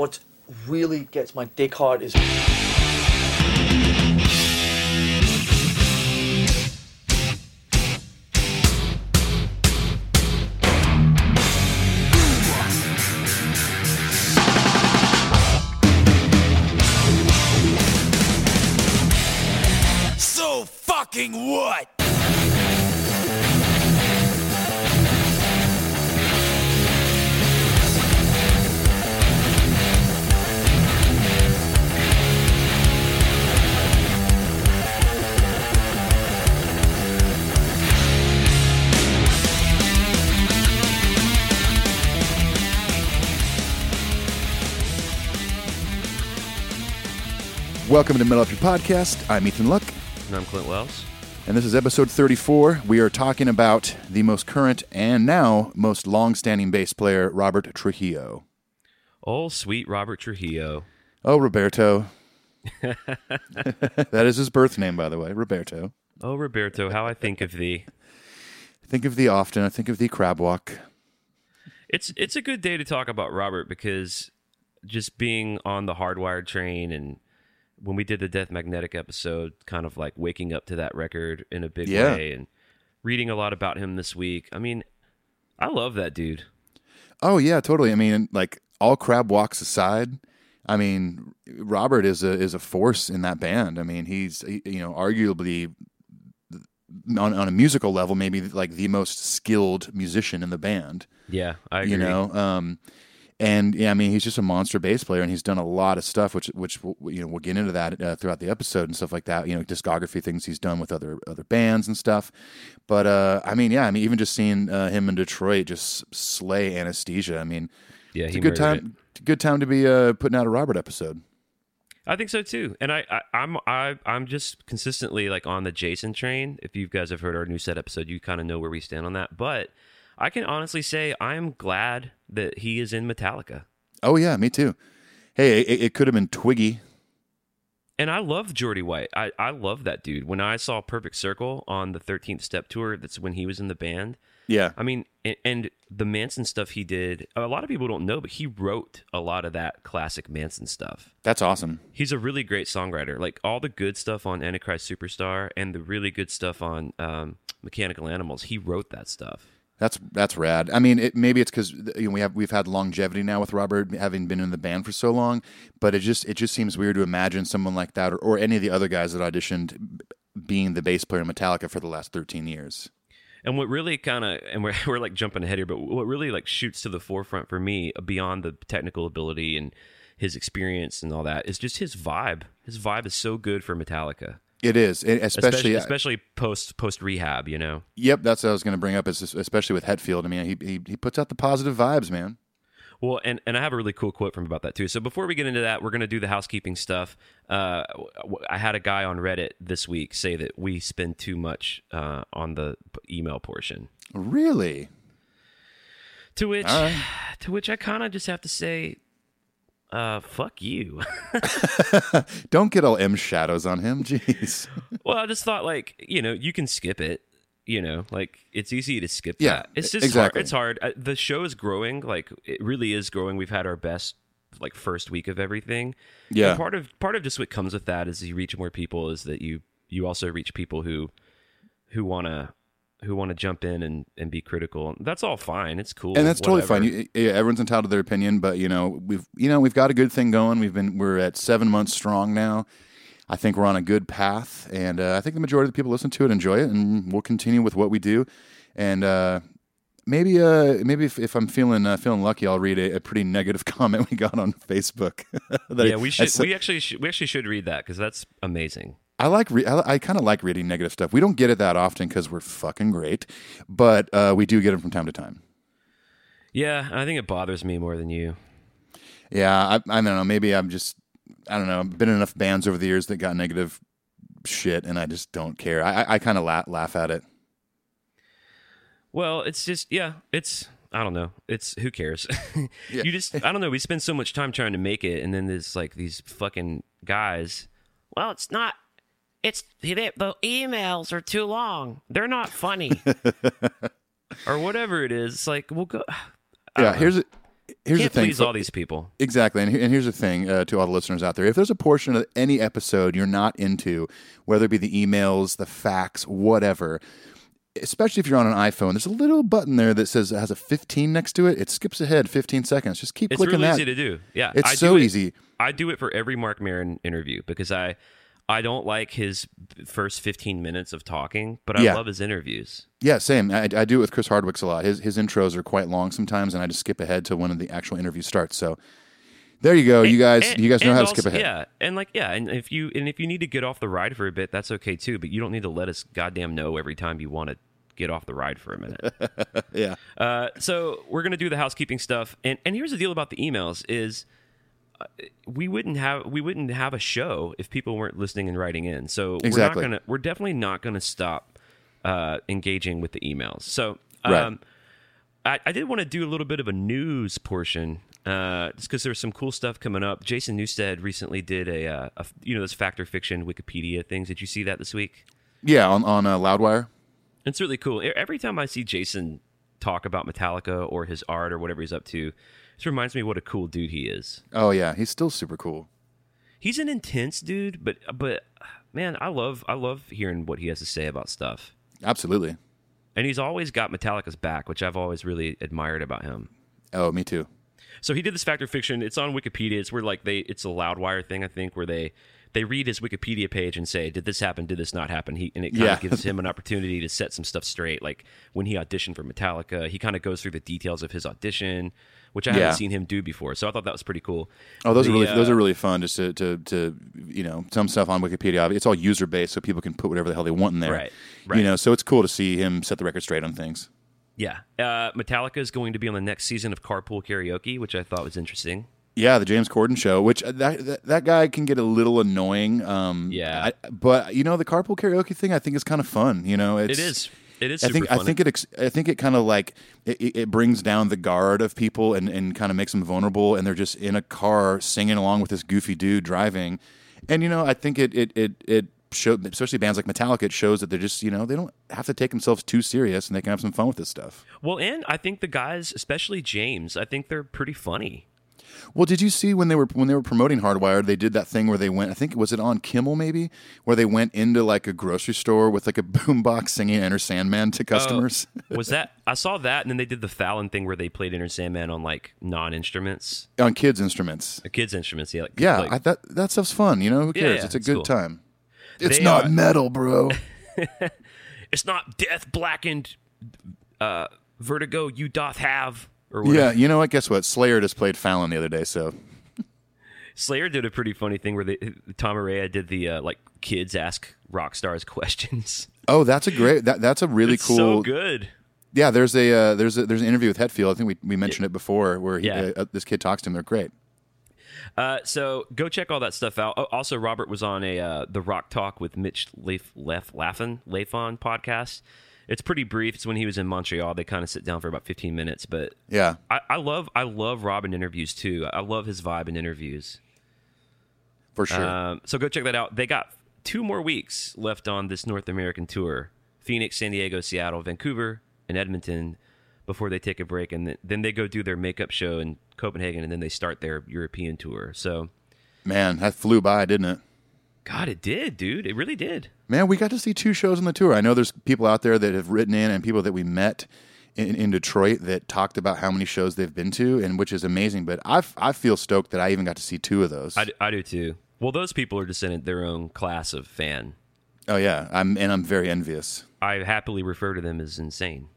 what really gets my dick hard is Welcome to Metal Up Your Podcast. I'm Ethan Luck, And I'm Clint Wells. and this is episode 34. We are talking about the most current and now most long-standing bass player, Robert Trujillo. Oh, sweet Robert Trujillo. Oh, Roberto. that is his birth name, by the way, Roberto. Oh, Roberto, how I think of thee. Think of thee often. I think of thee crab walk. It's it's a good day to talk about Robert because just being on the hardwired train and when we did the Death Magnetic episode, kind of like waking up to that record in a big Yeah. way and reading a lot about him this week. I mean, I love that dude. Oh yeah, totally. I mean, like all crab walks aside, I mean, Robert is a is a force in that band. I mean, he's he- you know arguably on on a musical level, maybe like the most skilled musician in the band. Yeah, I agree. You know, um, and yeah, I mean, he's just a monster bass player, and he's done a lot of stuff, which which we'll- you know we'll get into that uh, throughout the episode and stuff like that. You know, discography things he's done with other other bands and stuff. But uh, I mean, yeah, I mean, even just seeing uh, him in Detroit just slay anesthesia. I mean, yeah, it's a good murdered it. time. Good time to be uh, putting out a Robert episode. I think so too, and I, I I'm I I'm just consistently like on the Jason train. If you guys have heard our new set episode, you kind of know where we stand on that. But I can honestly say I am glad that he is in Metallica, Oh yeah, me too. Hey, it, it could have been Twiggy. and I love Jordy White. I I love that dude. When I saw Perfect Circle on the 13th Step tour, that's when he was in the band. Yeah, I mean, and, and the Manson stuff he did. A lot of people don't know, but he wrote a lot of that classic Manson stuff. that's awesome. He's a really great songwriter. Like all the good stuff on Antichrist Superstar and the really good stuff on um, Mechanical Animals, he wrote that stuff. That's that's rad. I mean, it, maybe it's because you know, we have we've had longevity now with Robert having been in the band for so long, but it just it just seems weird to imagine someone like that or, or any of the other guys that auditioned being the bass player in Metallica for the last thirteen years. And what really kind of, and we're, we're like jumping ahead here, but what really like shoots to the forefront for me uh, beyond the technical ability and his experience and all that is just his vibe. His vibe is so good for Metallica, It is, it- especially, especially especially post post rehab. You know, Yep, that's what I was going to bring up. Is especially with Hetfield. I mean, he, he he puts out the positive vibes, man. Well, and, and I have a really cool quote from about that too. So before we get into that, we're going to do the housekeeping stuff. Uh, I had a guy on Reddit this week say that we spend too much uh, on the email portion. Really? To which, right. to which I kind of just have to say, uh, fuck you. Don't get all M shadows on him. Jeez. well, I just thought like you know you can skip it. You know, like it's easy to skip Yeah, that. It's just exactly. hard. It's hard. Uh, the show is growing. Like it really is growing. We've had our best like first week of everything. Yeah. And part of part of just what comes with that is you reach more people. Is that you you also reach people who who want to who want to jump in and, and be critical. That's all fine. It's cool. and that's totally fine. You, yeah, everyone's entitled to their opinion, but you know we've you know we've got a good thing going. We've been we're at seven months strong now. I think we're on a good path, and uh, I think the majority of the people listen to it enjoy it, and we'll continue with what we do. And uh, maybe uh, maybe if, if I'm feeling uh, feeling lucky, I'll read a, a pretty negative comment we got on Facebook. Yeah, I- we I should. said- we actually should, we actually should read that because that's amazing. I like re- I, I kind of like reading negative stuff. We don't get it that often because we're fucking great, but uh, we do get it from time to time. Yeah, I think it bothers me more than you. Yeah, I, I don't know. Maybe I'm just I don't know. I've been in enough bands over the years that got negative shit, and I just don't care. I, I, I kind of laugh, laugh at it. Well, it's just yeah, it's I don't know. It's who cares? Yeah. You just I don't know. We spend so much time trying to make it, and then there's like these fucking guys. Well, it's not. It's the, the emails are too long. They're not funny, or whatever it is. It's like we'll go. Yeah, know. here's a, here's Can't the thing. please all these people. Exactly. And, and here's the thing uh, to all the listeners out there. If there's a portion of any episode you're not into, whether it be the emails, the facts, whatever, especially if you're on an iPhone, there's a little button there that says it has a 15 next to it. It skips ahead 15 seconds. Just keep It's clicking really that. easy to do. Yeah, It's I so do it- easy. I do it for every Mark Maron interview because I I don't like his first 15 minutes of talking, but I Yeah. love his interviews. Yeah, same. I, I do it with Chris Hardwicks a lot. His his intros are quite long sometimes, and I just skip ahead to when the actual interview starts. So there you go. you guys, And- you guys know and how to also- skip ahead. Yeah, and like yeah, and if you and if you need to get off the ride for a bit, that's okay too. But you don't need to let us goddamn know every time you want to get off the ride for a minute. Yeah. Uh, so we're gonna do the housekeeping stuff, and and here's the deal about the emails is we wouldn't have we wouldn't have a show if people weren't listening and writing in. So Exactly. we're not gonna we're definitely not gonna stop uh, engaging with the emails. So Right. um, I, I did want to do a little bit of a news portion. Uh, just because there's some cool stuff coming up. Jason Newstead recently did a, uh, a you know those factor fiction Wikipedia things. Did you see that this week? Yeah, on on uh, Loudwire. It's really cool. Every time I see Jason talk about Metallica or his art or whatever he's up to, it reminds me what a cool dude he is. Oh yeah, he's still super cool. He's an intense dude, but but man, I love I love hearing what he has to say about stuff. Absolutely. And he's always got Metallica's back, which I've always really admired about him. Oh, me too. So he did this factor fiction. It's on Wikipedia. It's where like they it's a Loudwire thing, I think, where they they read his Wikipedia page and say, "Did this happen? Did this not happen?" He and it kind Yeah. of gives him an opportunity to set some stuff straight. Like when he auditioned for Metallica, he kind of goes through the details of his audition, which I Yeah. haven't seen him do before. So I thought that was pretty cool. Oh, those The, are really those uh, are really fun. Just to, to to you know some stuff on Wikipedia. It's all user based, so people can put whatever the hell they want in there. Right, right. You know, so it's cool to see him set the record straight on things. Yeah, uh, Metallica is going to be on the next season of Carpool Karaoke, which I thought was interesting. Yeah, the James Corden show, which uh, that that, that guy can get a little annoying. Um, Yeah. I, but you know the carpool karaoke thing, I think is kind of fun. You know, it's, It is. It is. I think funny. I think it ex- I think it kind of like it, it brings down the guard of people and, and kind of makes them vulnerable and they're just in a car singing along with this goofy dude driving, and you know I think it it it it show especially bands like Metallica it shows that they're just you know they don't have to take themselves too serious and they can have some fun with this stuff. Well, and I think the guys, especially James, I think they're pretty funny. Well, did you see when they were when they were promoting Hardwired, they did that thing where they went. I think was it on Kimmel maybe, where they went into like a grocery store with like a boombox singing Enter Sandman to customers. Was that I saw that, and then they did the Fallon thing where they played Enter Sandman on like non instruments, on kids' instruments. kids' instruments. Yeah, like, Yeah, like- I, that that stuff's fun. You know, who Yeah, cares? yeah, it's a it's good cool. time. It's They not are- metal, bro. it's not death blackened uh, vertigo you doth have or whatever. yeah, you know what? Guess what? Slayer just played Fallon the other day, so Slayer did a pretty funny thing where they, Tom Araya did the uh, like kids ask rock stars questions. oh, that's a great. That that's a really it's cool. so good. Yeah, there's a uh, there's a, there's an interview with Hetfield. I think we, we mentioned it before, where he, Yeah. uh, this kid talks to him. They're great. Uh, so go check all that stuff out. Oh, Also, Robert was on a uh, the Rock Talk with Mitch Leif, Leif, Laffin Lafon podcast. It's pretty brief. It's when he was in Montreal. They kind of sit down for about fifteen minutes, but Yeah, I, I love I love Robin interviews too. I love his vibe in interviews. for sure. Um, so go check that out. They got two more weeks left on this North American tour: Phoenix, San Diego, Seattle, Vancouver, and Edmonton. Before they take a break, and th- then they go do their makeup show in Copenhagen, and then they start their European tour. So, Man, that flew by, didn't it? God, it did, dude. It really did. Man, we got to see two shows on the tour. I know there's people out there that have written in and people that we met in, in Detroit that talked about how many shows they've been to, and which is amazing. But I I feel stoked that I even got to see two of those. I, d- I do too. Well, those people are just in their own class of fan. oh yeah, I'm and I'm very envious. I happily refer to them as insane.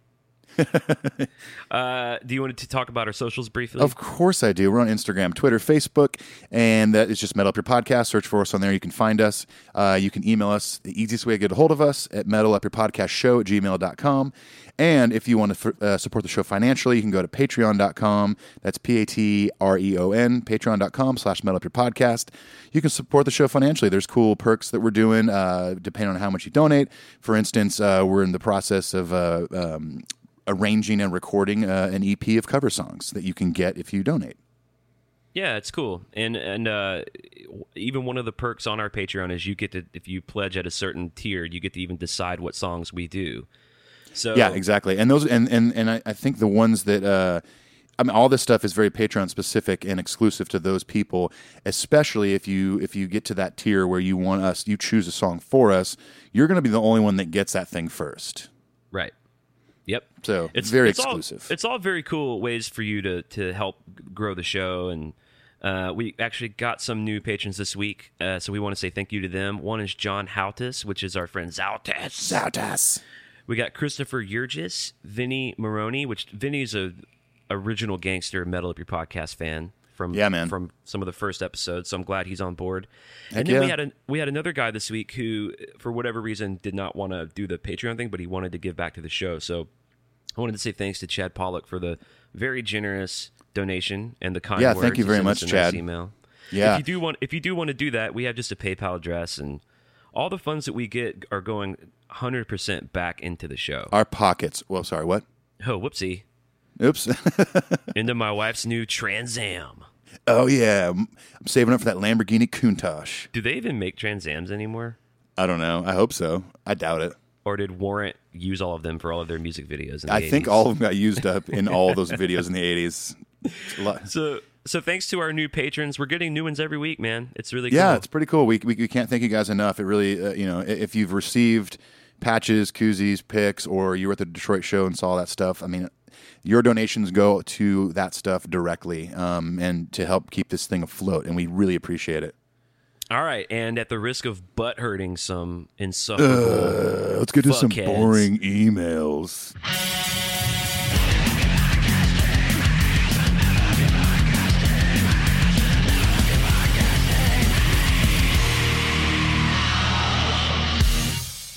uh, do you want to talk about our socials briefly? Of course I do. We're on Instagram, Twitter, Facebook, and that is just Metal Up Your Podcast. Search for us on there. You can find us. Uh, you can email us. The easiest way to get a hold of us at metalupyourpodcastshow at gmail.com. And if you want to uh, support the show financially, you can go to patreon.com. That's P-A-T-R-E-O-N, patreon.com slash metalupyourpodcast. You can support the show financially. There's cool perks that we're doing uh, depending on how much you donate. For instance, uh, we're in the process of uh, um, arranging and recording uh, an EP of cover songs that you can get if you donate. Yeah, it's cool. And and uh, even one of the perks on our Patreon is you get to if you pledge at a certain tier, you get to even decide what songs we do. So Yeah, exactly. And those and and and I, I think the ones that uh, I mean, all this stuff is very Patreon specific and exclusive to those people. Especially if you if you get to that tier where you want us, you choose a song for us. You're going to be the only one that gets that thing first. Right. Yep. So it's very it's all- exclusive. it's all very cool ways for you to to help grow the show, and uh, we actually got some new patrons this week, uh, so we want to say thank you to them. One is John Houtis, which is our friend Zaltas. Zautas. We got Christopher Yurgis, Vinny Maroney, which Vinny's a original gangster metal up your podcast fan from Yeah, man. from some of the first episodes. So I'm glad he's on board. Heck and then we had a, we had another guy this week who, for whatever reason, did not want to do the Patreon thing, but he wanted to give back to the show. So I wanted to say thanks to Chad Pollock for the very generous donation and the kind Yeah, words. thank you very much, nice Chad. email. Yeah. If you do want, if you do want to do that, we have just a PayPal address, and all the funds that we get are going 100 percent back into the show. Our pockets. Well, sorry, what? Oh, whoopsie! Oops. Into my wife's new Trans Am. oh yeah, I'm saving up for that Lamborghini Countach. Do they even make Trans Ams anymore? I don't know. I hope so. I doubt it. Or did Warrant use all of them for all of their music videos? In the I think all of them got used up in all those videos in the '80s. Lot- So, so thanks to our new patrons, we're getting new ones every week, man. It's really Yeah, it's pretty cool. We, we we can't thank you guys enough. It really, uh, you know, if you've received patches, koozies, picks, or you were at the Detroit show and saw that stuff, I mean, your donations go to that stuff directly, um, and to help keep this thing afloat, and we really appreciate it. all right, and at the risk of butt hurting some insufferable. Uh, let's get to some Fuckheads. boring emails.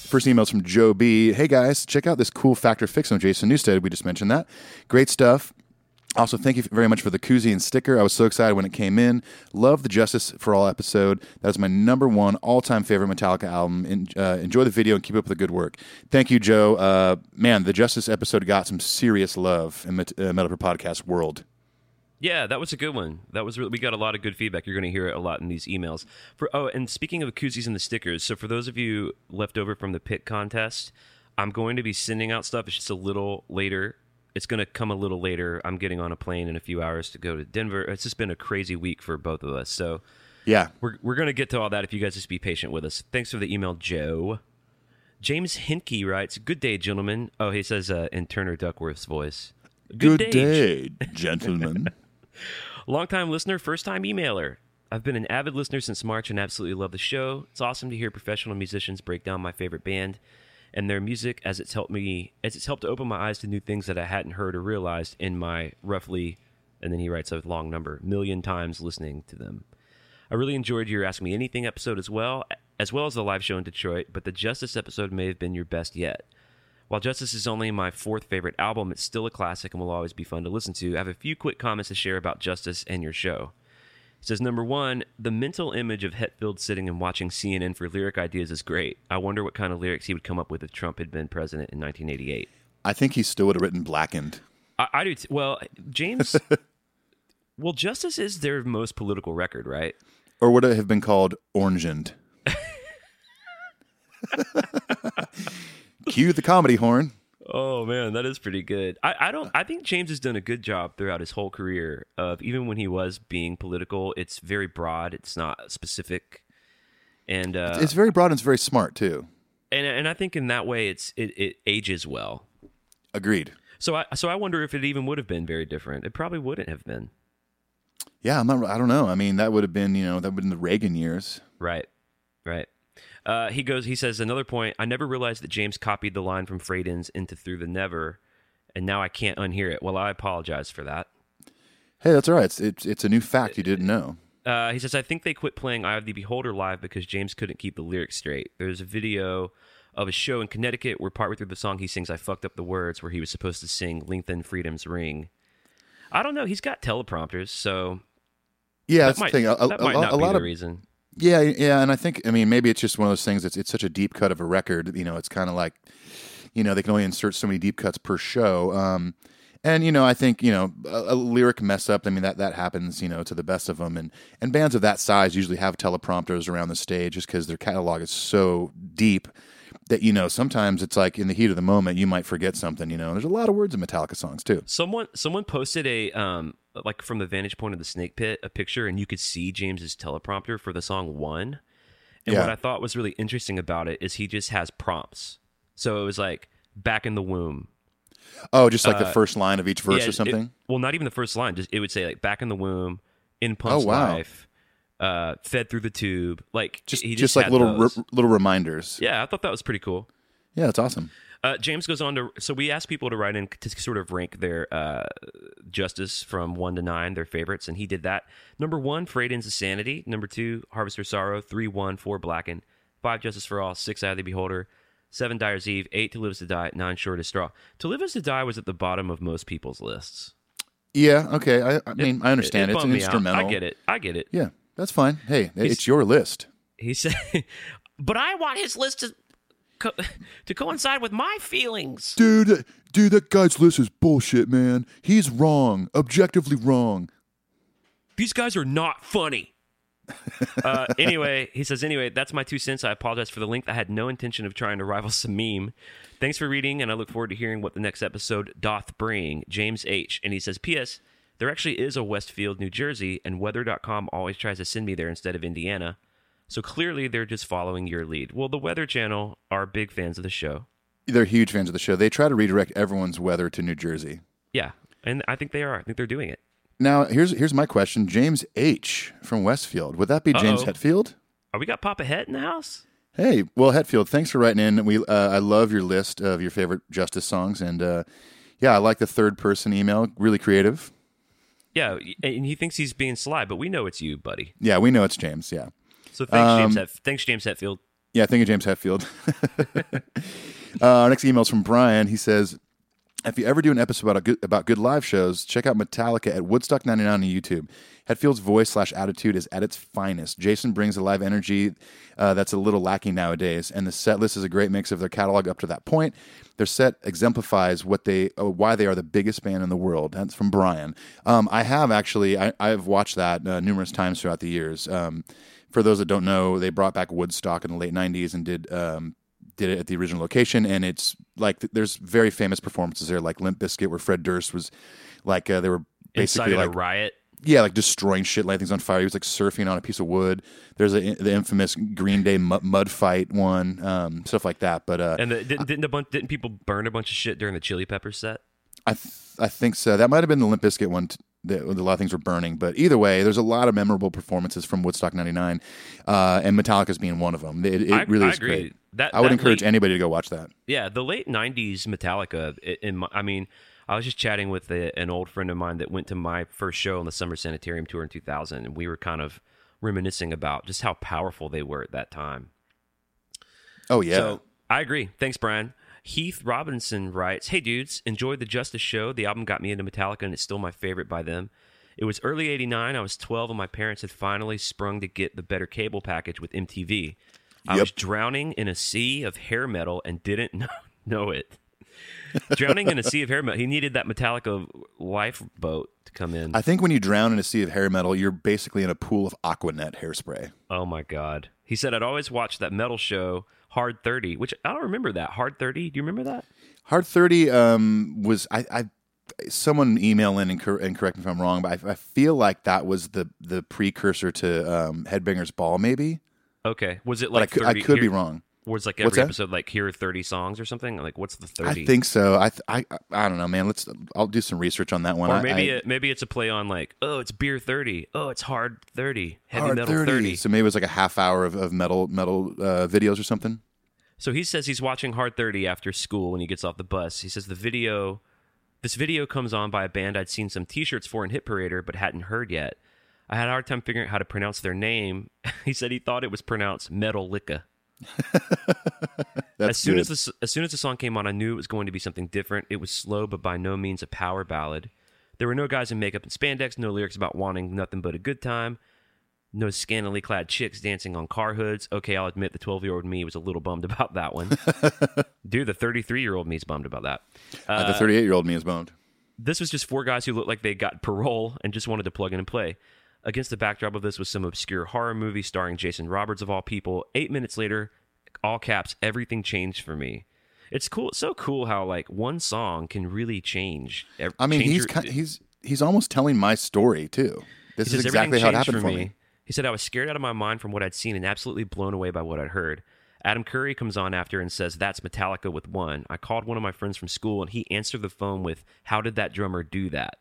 First email's from Joe B. Hey guys, check out this cool Factor Fix on Jason Newstead. We just mentioned that. Great stuff. Also, thank you very much for the koozie and sticker. I was so excited when it came in. Love the Justice for All episode. That is my number one all time favorite Metallica album. En- uh, enjoy the video and keep up the good work. Thank you, Joe. Uh, man, the Justice episode got some serious love in Met- uh, Metal Podcast world. Yeah, that was a good one. That was really, we got a lot of good feedback. You're going to hear it a lot in these emails. For oh, and speaking of koozies and the stickers, so for those of you left over from the pit contest, I'm going to be sending out stuff. It's just a little later. It's going to come a little later. I'm getting on a plane in a few hours to go to Denver. It's just been a crazy week for both of us. So Yeah. we're we're going to get to all that if you guys just be patient with us. Thanks for the email, Joe. James Hinke writes, "Good day, gentlemen." Oh, he says uh, in Turner Duckworth's voice. Good, day, gentlemen. Longtime listener, first time emailer. I've been an avid listener since March and absolutely love the show. It's awesome to hear professional musicians break down my favorite band and their music as it's helped me as it's helped to open my eyes to new things that I hadn't heard or realized in my roughly and then he writes a long number, million times listening to them. I really enjoyed your Ask Me Anything episode as well, as well as the live show in Detroit, but the Justice episode may have been your best yet. While Justice is only my fourth favorite album, it's still a classic and will always be fun to listen to. I have a few quick comments to share about Justice and your show. It says number one, the mental image of Hetfield sitting and watching CNN for lyric ideas is great. I wonder what kind of lyrics he would come up with if Trump had been president in 1988. I think he still would have written Blackened. I, I do. T- well, James. well, Justice is their most political record, right? Or would it have been called Orangened? Cue the comedy horn. Oh man, that is pretty good. I, I don't. I think James has done a good job throughout his whole career of even when he was being political. It's very broad. It's not specific, and uh, It's very broad and it's very smart, too. and and I think in that way, it's it, it ages well. Agreed. So I so I wonder if it even would have been very different. It probably wouldn't have been. Yeah, I'm not, I don't know. I mean, that would have been, you know, that would have been the Reagan years. Right, right. Uh, he goes. He says another point. I never realized that James copied the line from Freydens into Through the Never, and now I can't unhear it. Well, I apologize for that. Hey, that's all right. It's, it's, it's a new fact you didn't know. Uh, he says, I think they quit playing Eye of the Beholder live because James couldn't keep the lyrics straight. There's a video of a show in Connecticut where partway through the song he sings, I fucked up the words, where he was supposed to sing Lengthen Freedom's Ring. I don't know. He's got teleprompters, so Yeah, that that's might, the thing. A, a- a might lot- not a lot of reason. Yeah, yeah, and I think I mean maybe it's just one of those things. It's it's such a deep cut of a record. You know, it's kind of like, you know, they can only insert so many deep cuts per show. Um, and you know, I think you know a, a lyric mess up. I mean that that happens. You know, to the best of them. And and bands of that size usually have teleprompters around the stage just because their catalog is so deep. that you know sometimes it's like in the heat of the moment you might forget something. You know, there's a lot of words in Metallica songs too. Someone someone posted a um like from the vantage point of the snake pit a picture and you could see James's teleprompter for the song one. And Yeah. what I thought was really interesting about it is he just has prompts. So it was like back in the womb. Oh, just like the first line of each verse Uh, Yeah, or it- something. well, not even the first line. Just it would say like back in the womb, in Punk's Oh, wow. life, uh, fed through the tube. Like just he just, just, like little re- little reminders. yeah, I thought that was pretty cool. Yeah, that's awesome. Uh, James goes on to so we asked people to write in to sort of rank their uh, justice from one to nine, their favorites, and he did that. Number one, Freight Ends of Sanity. Number two, Harvester Sorrow. Three, one, four, Blacken. Five, Justice for All. Six, Eye of the Beholder. Seven, Dyer's Eve. Eight, To Live Is to Die. Nine, Short as Straw. To Live Is to Die was at the bottom of most people's lists. Yeah, okay. I, I mean, I understand. It it's an me out. instrumental. I get it. I get it. Yeah, that's fine. Hey, it's your list. He said, but I want his list to co- to coincide with my feelings. Dude, dude, that guy's list is bullshit, man. He's wrong, objectively wrong. these guys are not funny. uh, anyway, he says, anyway, that's my two cents. I apologize for the length. I had no intention of trying to rival Samim. Thanks for reading, and I look forward to hearing what the next episode doth bring. James H. And he says, P.S. There actually is a Westfield, New Jersey, and weather.com always tries to send me there instead of Indiana. So clearly they're just following your lead. Well, the Weather Channel are big fans of the show. They're huge fans of the show. They try to redirect everyone's weather to New Jersey. Yeah, and I think they are. I think they're doing it. Now, here's here's my question: James H. from Westfield. Would that be James Uh-oh. Hetfield? Are we got Papa Het in the house? Hey, well, Hetfield, thanks for writing in. We uh, I love your list of your favorite Justice songs, and uh, yeah, I like the third person email. Really creative. Yeah, and he thinks he's being sly, but we know it's you, buddy. Yeah, we know it's James. Yeah, So thanks, Um, James. Het- thanks, James Hetfield. yeah. Thank you, James Hetfield. uh, our next email is from Brian. He says, "If you ever do an episode about a good, about good live shows, check out Metallica at Woodstock '99 on YouTube. Hetfield's voice slash attitude is at its finest. Jason brings a live energy uh, that's a little lacking nowadays, and the set list is a great mix of their catalog up to that point. Their set exemplifies what they uh, why they are the biggest band in the world. That's from Brian. Um, I have actually I, I've watched that uh, numerous times throughout the years. Um, for those that don't know, they brought back Woodstock in the late '90s and did um, did it at the original location, and it's like there's very famous performances there, like Limp Bizkit, where Fred Durst was like uh, they were basically Incited like a riot. yeah, like destroying shit, lighting things on fire. He was like surfing on a piece of wood. There's a, the infamous Green Day mud, mud fight one, um, stuff like that. But uh, And the, didn't didn't a bunch didn't people burn a bunch of shit during the Chili Peppers set? I th- I think so. That might have been the Limp Bizkit one. T- that a lot of things were burning, but either way, there's a lot of memorable performances from Woodstock '99, uh, and Metallica's being one of them. It, it I- really I is agree. great. That- I would encourage late- anybody to go watch that. Yeah, the late '90s Metallica. In my, I mean, I was just chatting with a, an old friend of mine that went to my first show on the Summer Sanitarium tour in 2000, and we were kind of reminiscing about just how powerful they were at that time. Oh yeah, So I agree. Thanks, Brian. Heath Robinson writes, "Hey dudes, enjoyed the Justice show. The album got me into Metallica, and it's still my favorite by them. It was early '89. I was 12, and my parents had finally sprung to get the better cable package with MTV. I Yep. was drowning in a sea of hair metal and didn't know, it. drowning in a sea of hair metal. He needed that Metallica lifeboat to come in. I think when you drown in a sea of hair metal, you're basically in a pool of Aquanet hairspray. oh my god. He said I'd always watch that metal show Hard 30, which I don't remember that. Hard 30. Do you remember that? Hard Thirty um, was I, I someone email in and, cor- and correct me if I'm wrong, but I, I feel like that was the the precursor to um, Headbangers Ball, maybe. Okay. Was it like I could, I could be wrong. Was like every episode like here are 30 songs or something? Like what's the 30? I think so. I, th- I I don't know, man. Let's. I'll do some research on that one. or maybe I, it, maybe it's a play on like, oh, it's beer 30. Oh, it's hard 30. Heavy Hard metal 30. So maybe it was like a half hour of, of metal metal uh, videos or something. So he says he's watching Hard 30 after school when he gets off the bus. He says the video this video comes on by a band I'd seen some t-shirts for in Hit Parader but hadn't heard yet. I had a hard time figuring out how to pronounce their name. he said he thought it was pronounced Metallica. That's as soon good. as the as soon as the song came on, I knew it was going to be something different. It was slow, but by no means a power ballad. There were no guys in makeup and spandex, no lyrics about wanting nothing but a good time, no scantily clad chicks dancing on car hoods. Okay, I'll admit the 12 year old me was a little bummed about that one. Dude, the 33 year old me is bummed about that. Uh, the 38 year old me is bummed. This was just four guys who looked like they got parole and just wanted to plug in and play. Against the backdrop of this was some obscure horror movie starring Jason Roberts of all people. Eight minutes later, all caps, everything changed for me. It's cool. It's so cool how like one song can really change. I mean, change he's your- kind, he's he's almost telling my story too. This is exactly how it happened for me. He said, I was scared out of my mind from what I'd seen and absolutely blown away by what I'd heard. Adam Curry comes on after and says, That's Metallica with one. I called one of my friends from school and he answered the phone with, How did that drummer do that?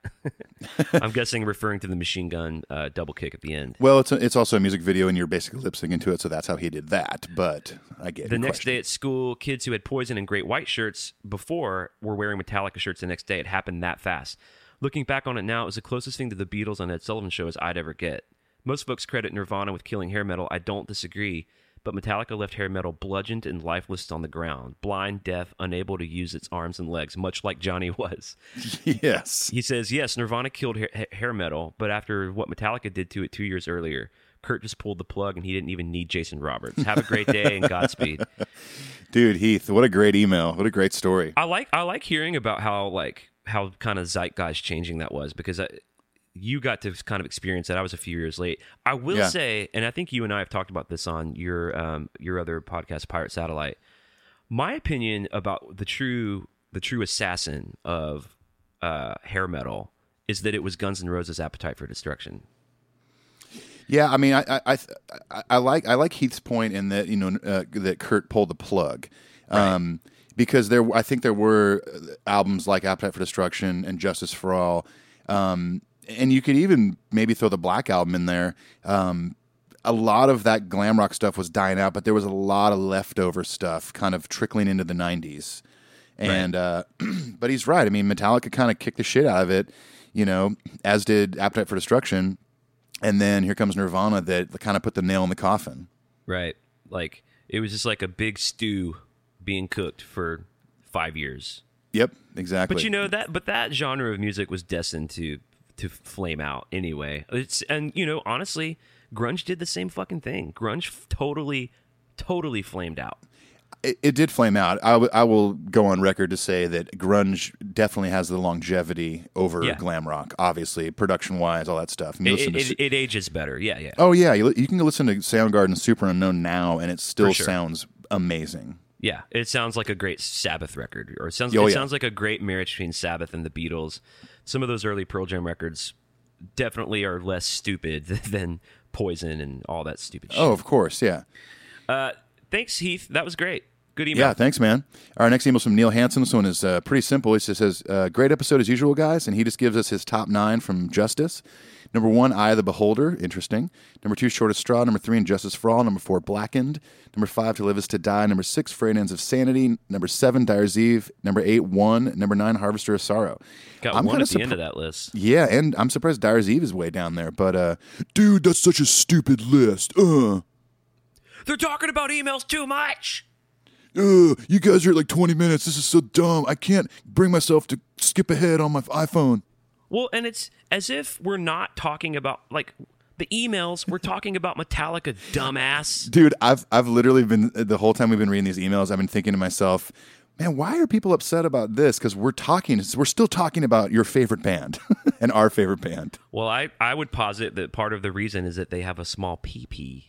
I'm guessing referring to the machine gun uh, double kick at the end. Well, it's a, it's also a music video, and you're basically lip syncing to it, so that's how he did that. But I get The next question. day at school, kids who had poison and great white shirts before were wearing Metallica shirts the next day. It happened that fast. Looking back on it now, it was the closest thing to the Beatles on Ed Sullivan show as I'd ever get. Most folks credit Nirvana with killing hair metal. I don't disagree, but Metallica left hair metal bludgeoned and lifeless on the ground, blind, deaf, unable to use its arms and legs, much like Johnny was. yes, He says, yes, Nirvana killed hair, ha- hair metal, but after what Metallica did to it two years earlier, Kurt just pulled the plug and he didn't even need Jason Roberts. Have a great day and Godspeed. dude, Heath, what a great email! What a great story. I like I like hearing about how like how kind of zeitgeist changing that was because I, you got to kind of experience that. I was a few years late. I will Yeah. say, and I think you and I have talked about this on your um, your other podcast, Pirate Satellite. My opinion about the true the true assassin of uh, hair metal is that it was Guns N' Roses' Appetite for Destruction. Yeah, I mean, I I, I I like I like Heath's point in that you know uh, that Kurt pulled the plug, um, because there I think there were uh, albums like Appetite for Destruction and Justice for All, um, and you could even maybe throw the Black album in there. Um, a lot of that glam rock stuff was dying out, but there was a lot of leftover stuff kind of trickling into the '90s. And uh, but he's right. I mean, Metallica kind of kicked the shit out of it, you know, as did Appetite for Destruction. And then here comes Nirvana that kind of put the nail in the coffin. Right. Like it was just like a big stew being cooked for five years. Yep, exactly. But you know that but that genre of music was destined to to flame out anyway. It's and you know, honestly, grunge did the same fucking thing. Grunge f- totally totally flamed out. it, it did flame out. I, w- I will go on record to say that grunge definitely has the longevity over Yeah. glam rock. Obviously, production wise, all that stuff. It, to it, it ages better. Yeah, yeah. oh yeah, you, you can listen to Soundgarden, Super Unknown now, and it still sure. sounds amazing. Yeah, it sounds like a great Sabbath record, or it sounds Oh, it yeah. sounds like a great marriage between Sabbath and the Beatles. Some of those early Pearl Jam records definitely are less stupid than Poison and all that stupid shit. Oh, of course, yeah. Uh, thanks, Heath. That was great. Good email. Yeah, thanks, man. Our next email is from Neil Hansen. This one is uh, pretty simple. He just says, uh, "Great episode as usual, guys," and he just gives us his top nine from Justice. Number one, Eye of the Beholder, interesting. Number two, Shortest Straw. Number three, Injustice for All. Number four, Blackened. Number five, To Live Is to Die. Number six, Frayed Ends of Sanity. Number seven, Dyer's Eve. Number eight, One. Number nine, Harvester of Sorrow. Got I'm one at the end of that list. Yeah, and I'm surprised Dyer's Eve is way down there. But uh, dude, that's such a stupid list. Uh, They're talking about emails too much. uh, you guys are at like 20 minutes. This is so dumb. I can't bring myself to skip ahead on my iPhone. Well, and it's as if we're not talking about like the emails. We're talking about Metallica, dumbass. Dude, I've I've literally been the whole time we've been reading these emails. I've been thinking to myself, man, why are people upset about this? Because we're talking, we're still talking about your favorite band and our favorite band. Well, I, I would posit that part of the reason is that they have a small PP.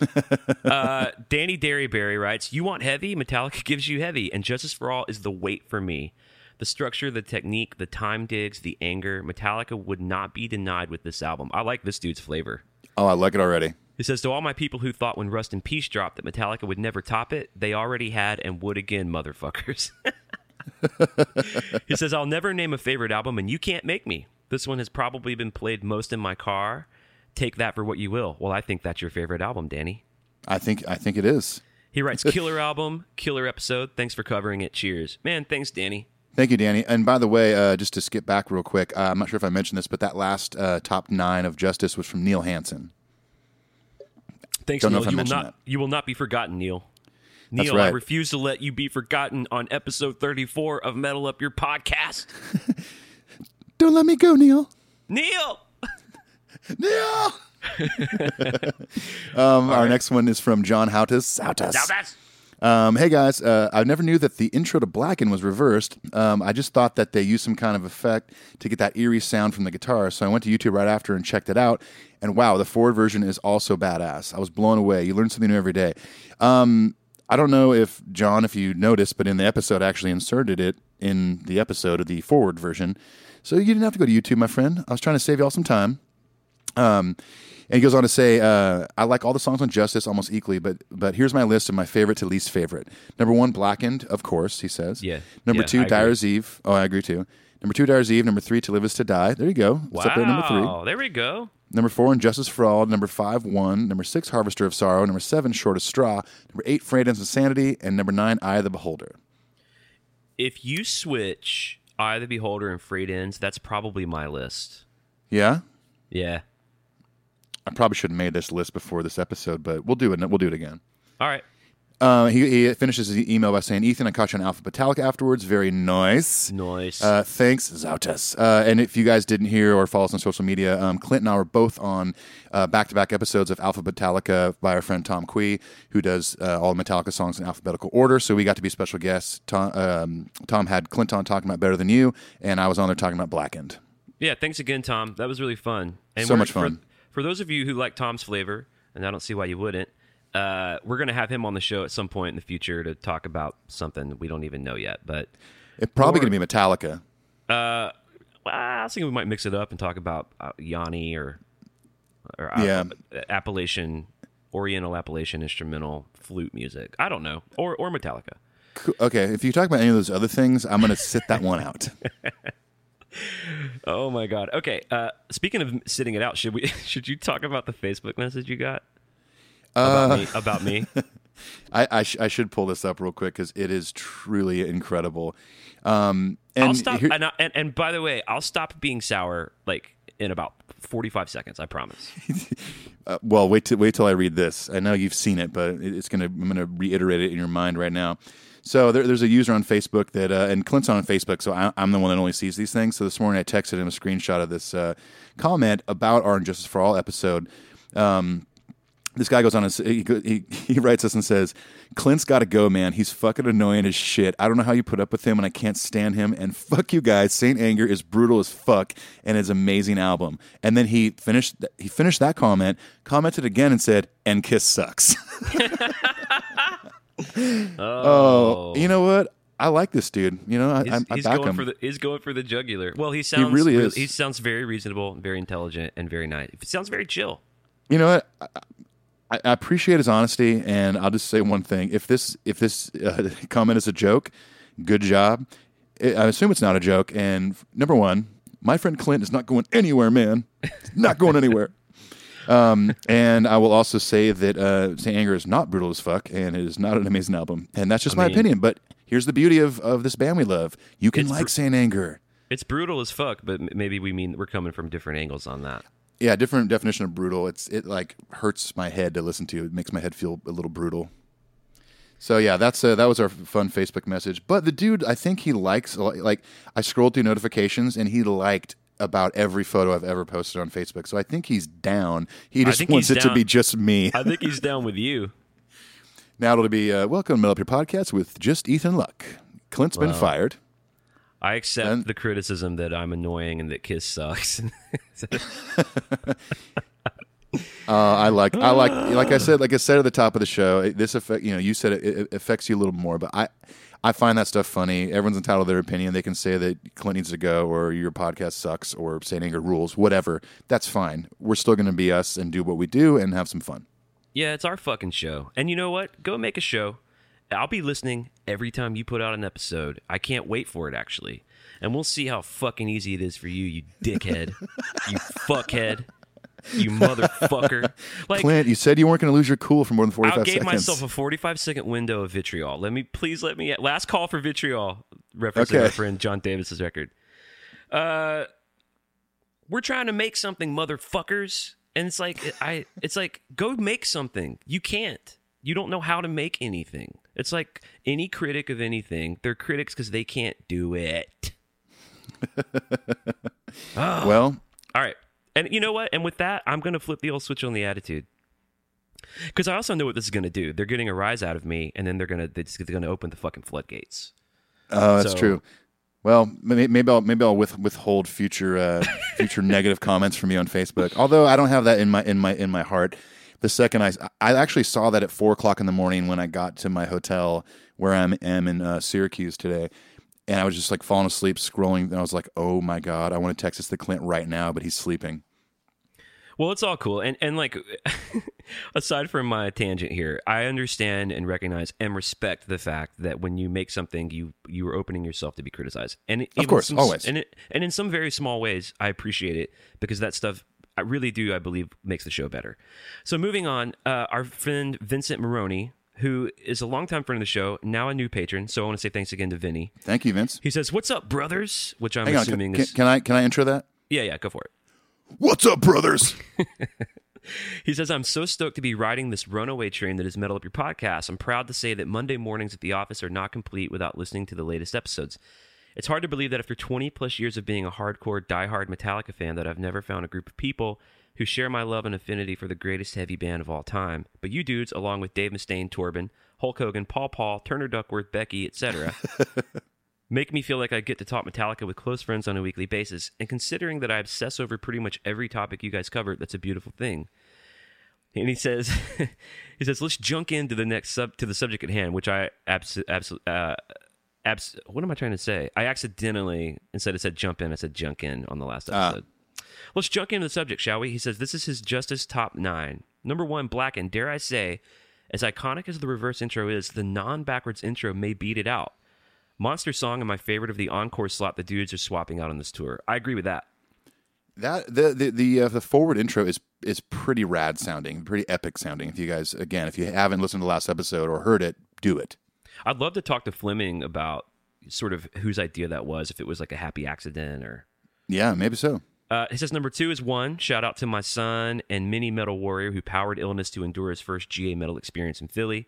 uh, Danny Derryberry writes, You want heavy? Metallica gives you heavy, and Justice for All is the weight for me. The structure, the technique, the time digs, the anger. Metallica would not be denied with this album. I like this dude's flavor. Oh, I like it already. He says, To all my people who thought when Rust in Peace dropped that Metallica would never top it, they already had and would again, motherfuckers. he says, I'll never name a favorite album, and you can't make me. This one has probably been played most in my car. Take that for what you will. Well, I think that's your favorite album, Danny. I think I think it is. He writes, Killer album, killer episode. Thanks for covering it. Cheers. Man, thanks, Danny. Thank you, Danny. And by the way, uh, just to skip back real quick, uh, I'm not sure if I mentioned this, but that last uh, top nine of Justice was from Neil Hansen. Thanks, Don't Neil. You will, not, that. you will not be forgotten, Neil. Neil, That's I refuse to let you be forgotten on episode 34 of Metal Up Your Podcast. Don't let me go, Neil. Neil! Neil. um, our next one is from John. Houtus. Now that's. Um, hey guys, uh, I never knew that the intro to Blacken was reversed. Um, I just thought that they used some kind of effect to get that eerie sound from the guitar. So I went to YouTube right after and checked it out. And wow, the forward version is also badass. I was blown away. You learn something new every day. Um, I don't know if John, if you noticed, but in the episode, I actually inserted it in the episode of the forward version, so you didn't have to go to YouTube, my friend. I was trying to save y'all some time. Um, and he goes on to say, uh, I like all the songs on Justice almost equally, but but here's my list of my favorite to least favorite. Number one, Blackened, of course, he says. Yeah. Number Yeah, two, I agree. Dyer's Eve. Oh, I agree too. Number two, Dyer's Eve. Number three, To Live Is To Die. There you go. It's up there number three. Wow, there we go. Number four, Injustice for All. Number five, One. Number six, Harvester of Sorrow. Number seven, Shortest Straw. Number eight, Frayed Ends Insanity. And number nine, Eye of the Beholder. If you switch Eye of the Beholder and Freight Ends, that's probably my list. Yeah? Yeah. I probably should have made this list before this episode, but we'll do it. We'll do it again. All right. Uh, he, he finishes his email by saying, Ethan, I caught you on Alpha Metallica afterwards. Very nice. Nice. Uh, thanks, Zautas. Uh, and if you guys didn't hear or follow us on social media, um, Clint and I were both on uh, back-to-back episodes of Alpha Metallica by our friend Tom Quee, who does uh, all the Metallica songs in alphabetical order. So we got to be special guests. Tom, um, Tom had Clint on talking about Better Than You, and I was on there talking about Blackened. yeah, thanks again, Tom. That was really fun. And So much fun. For, for those of you who like Tom's flavor, and I don't see why you wouldn't, uh, we're going to have him on the show at some point in the future to talk about something we don't even know yet. But It's probably going to be Metallica. uh, well, I was thinking we might mix it up and talk about uh, Yanni or, or uh, Yeah. Appalachian, Oriental Appalachian instrumental flute music. I don't know. Or, or Metallica. Cool. Okay, if you talk about any of those other things, I'm going to sit that one out. Oh my god. Okay. Uh, speaking of sitting it out, should we? Should you talk about the Facebook message you got about me? About me? I, I, sh- I should pull this up real quick because it is truly incredible. Um, and I'll stop. here- and, I- and and by the way, I'll stop being sour like in about forty-five seconds. I promise. Uh, well, wait till wait till I read this. I know you've seen it, but it's gonna I'm gonna reiterate it in your mind right now. So there, there's a user on Facebook that, uh, and Clint's on Facebook, so I, I'm the one that only sees these things. So this morning I texted him a screenshot of this uh, comment about our Injustice for All episode. Um, this guy goes on and he, he, he writes us and says, Clint's got to go, man. He's fucking annoying as shit. I don't know how you put up with him, and I can't stand him. And fuck you guys. Saint Anger is brutal as fuck, and it's an amazing album. And then he finished he finished that comment, commented again, and said, "And Kiss sucks." oh, you know what? I like this dude. You know, I, He's, I, I he's back going him. for the he's going for the jugular. Well, he sounds really real- is. He sounds very reasonable, very intelligent, and very nice. He sounds very chill. You know what? I, I appreciate his honesty, and I'll just say one thing: if this if this uh, comment is a joke, good job. I I assume it's not a joke. And number one, my friend Clint is not going anywhere, man. He's not going anywhere. Um, and I will also say that uh, Saint Anger is not brutal as fuck, and it is not an amazing album. And that's just my mean- opinion. But here's the beauty of, of this band we love: you can like br- Saint Anger. It's brutal as fuck, but maybe we mean we're coming from different angles on that. Yeah, different definition of brutal. It's it like hurts my head to listen to. It makes my head feel a little brutal. So yeah, that's uh, that was our fun Facebook message. But the dude, I think he likes like I scrolled through notifications and he liked about every photo I've ever posted on Facebook. So I think he's down. He just wants it to be just me. I think he's down with you. now it'll be uh, welcome to Middle Up Your Podcast with just Ethan Luck. Clint's been fired. I accept And- the criticism that I'm annoying and that Kiss sucks. Uh, I like I like like I said like I said at the top of the show. This affect you know you said it, it affects you a little more, but I I find that stuff funny. Everyone's entitled to their opinion. They can say that Clint needs to go or your podcast sucks or Saint Anger rules, whatever. That's fine. We're still going to be us and do what we do and have some fun. yeah, it's our fucking show. And you know what? Go make a show. I'll be listening every time you put out an episode. I can't wait for it actually. And we'll see how fucking easy it is for you, you dickhead. you fuckhead. You motherfucker. Like Clint, you said you weren't going to lose your cool for more than forty I five gave seconds. myself a 45 second window of vitriol. Let me please let me last call for vitriol, referencing Okay. my friend John Davis's record. Uh, we're trying to make something, motherfuckers, and it's like I, it's like go make something. You can't. You don't know how to make anything. It's like any critic of anything. They're critics because they can't do it. well, All right. And you know what? And with that, I'm going to flip the old switch on the attitude. Because I also know what this is going to do. They're getting a rise out of me, and then they're going to they're just going to open the fucking floodgates. Oh, that's So- true. Well, maybe I'll maybe I'll with, withhold future uh, future negative comments from you on Facebook. Although I don't have that in my in my in my heart. the second I I actually saw that at four o'clock in the morning when I got to my hotel where I'm am in uh, Syracuse today, and I was just like falling asleep scrolling, and I was like, oh my god, I want to text this to Clint right now, but he's sleeping. Well, it's all cool, and and like aside from my tangent here, I understand and recognize and respect the fact that when you make something, you you are opening yourself to be criticized, and even course, some- always. and it, and in some very small ways, I appreciate it because that stuff I really do, I believe, makes the show better. So moving on, uh, our friend Vincent Maroney. Who is a longtime friend of the show, now a new patron. So I want to say thanks again to Vinny. Thank you, Vince. He says, "What's up, brothers?" Which I'm Hang on, assuming can, is can I can I intro that? yeah, yeah. Go for it. What's up, brothers? He says, I'm so stoked to be riding this runaway train that is Metal Up Your Podcast. I'm proud to say that Monday mornings at the office are not complete without listening to the latest episodes. It's hard to believe that after 20 plus years of being a hardcore, diehard Metallica fan, that I've never found a group of people who share my love and affinity for the greatest heavy band of all time. But you dudes, along with Dave Mustaine, Torben, Hulk Hogan, Paul Paul, Turner Duckworth, Becky, etc., make me feel like I get to talk Metallica with close friends on a weekly basis. And considering that I obsess over pretty much every topic you guys cover, that's a beautiful thing. And he says, he says, let's junk into the next sub to the subject at hand, which I abs- abs- uh, abs- what am I trying to say? I accidentally instead of said jump in, I said junk in on the last episode. Let's jump into the subject, shall we? He says, this is his Justice top nine. Number one, Black, and dare I say, as iconic as the reverse intro is, the non backwards intro may beat it out. Monster song and my favorite of the encore slot the dudes are swapping out on this tour. I agree with that. That the the the, uh, the forward intro is is pretty rad sounding, pretty epic sounding. If you guys again, if you haven't listened to the last episode or heard it, do it. I'd love to talk to Flemming about sort of whose idea that was, if it was like a happy accident or. Yeah, maybe so. Uh, he says number two is one. Shout out to my son and mini metal warrior who powered illness to endure his first GA metal experience in Philly.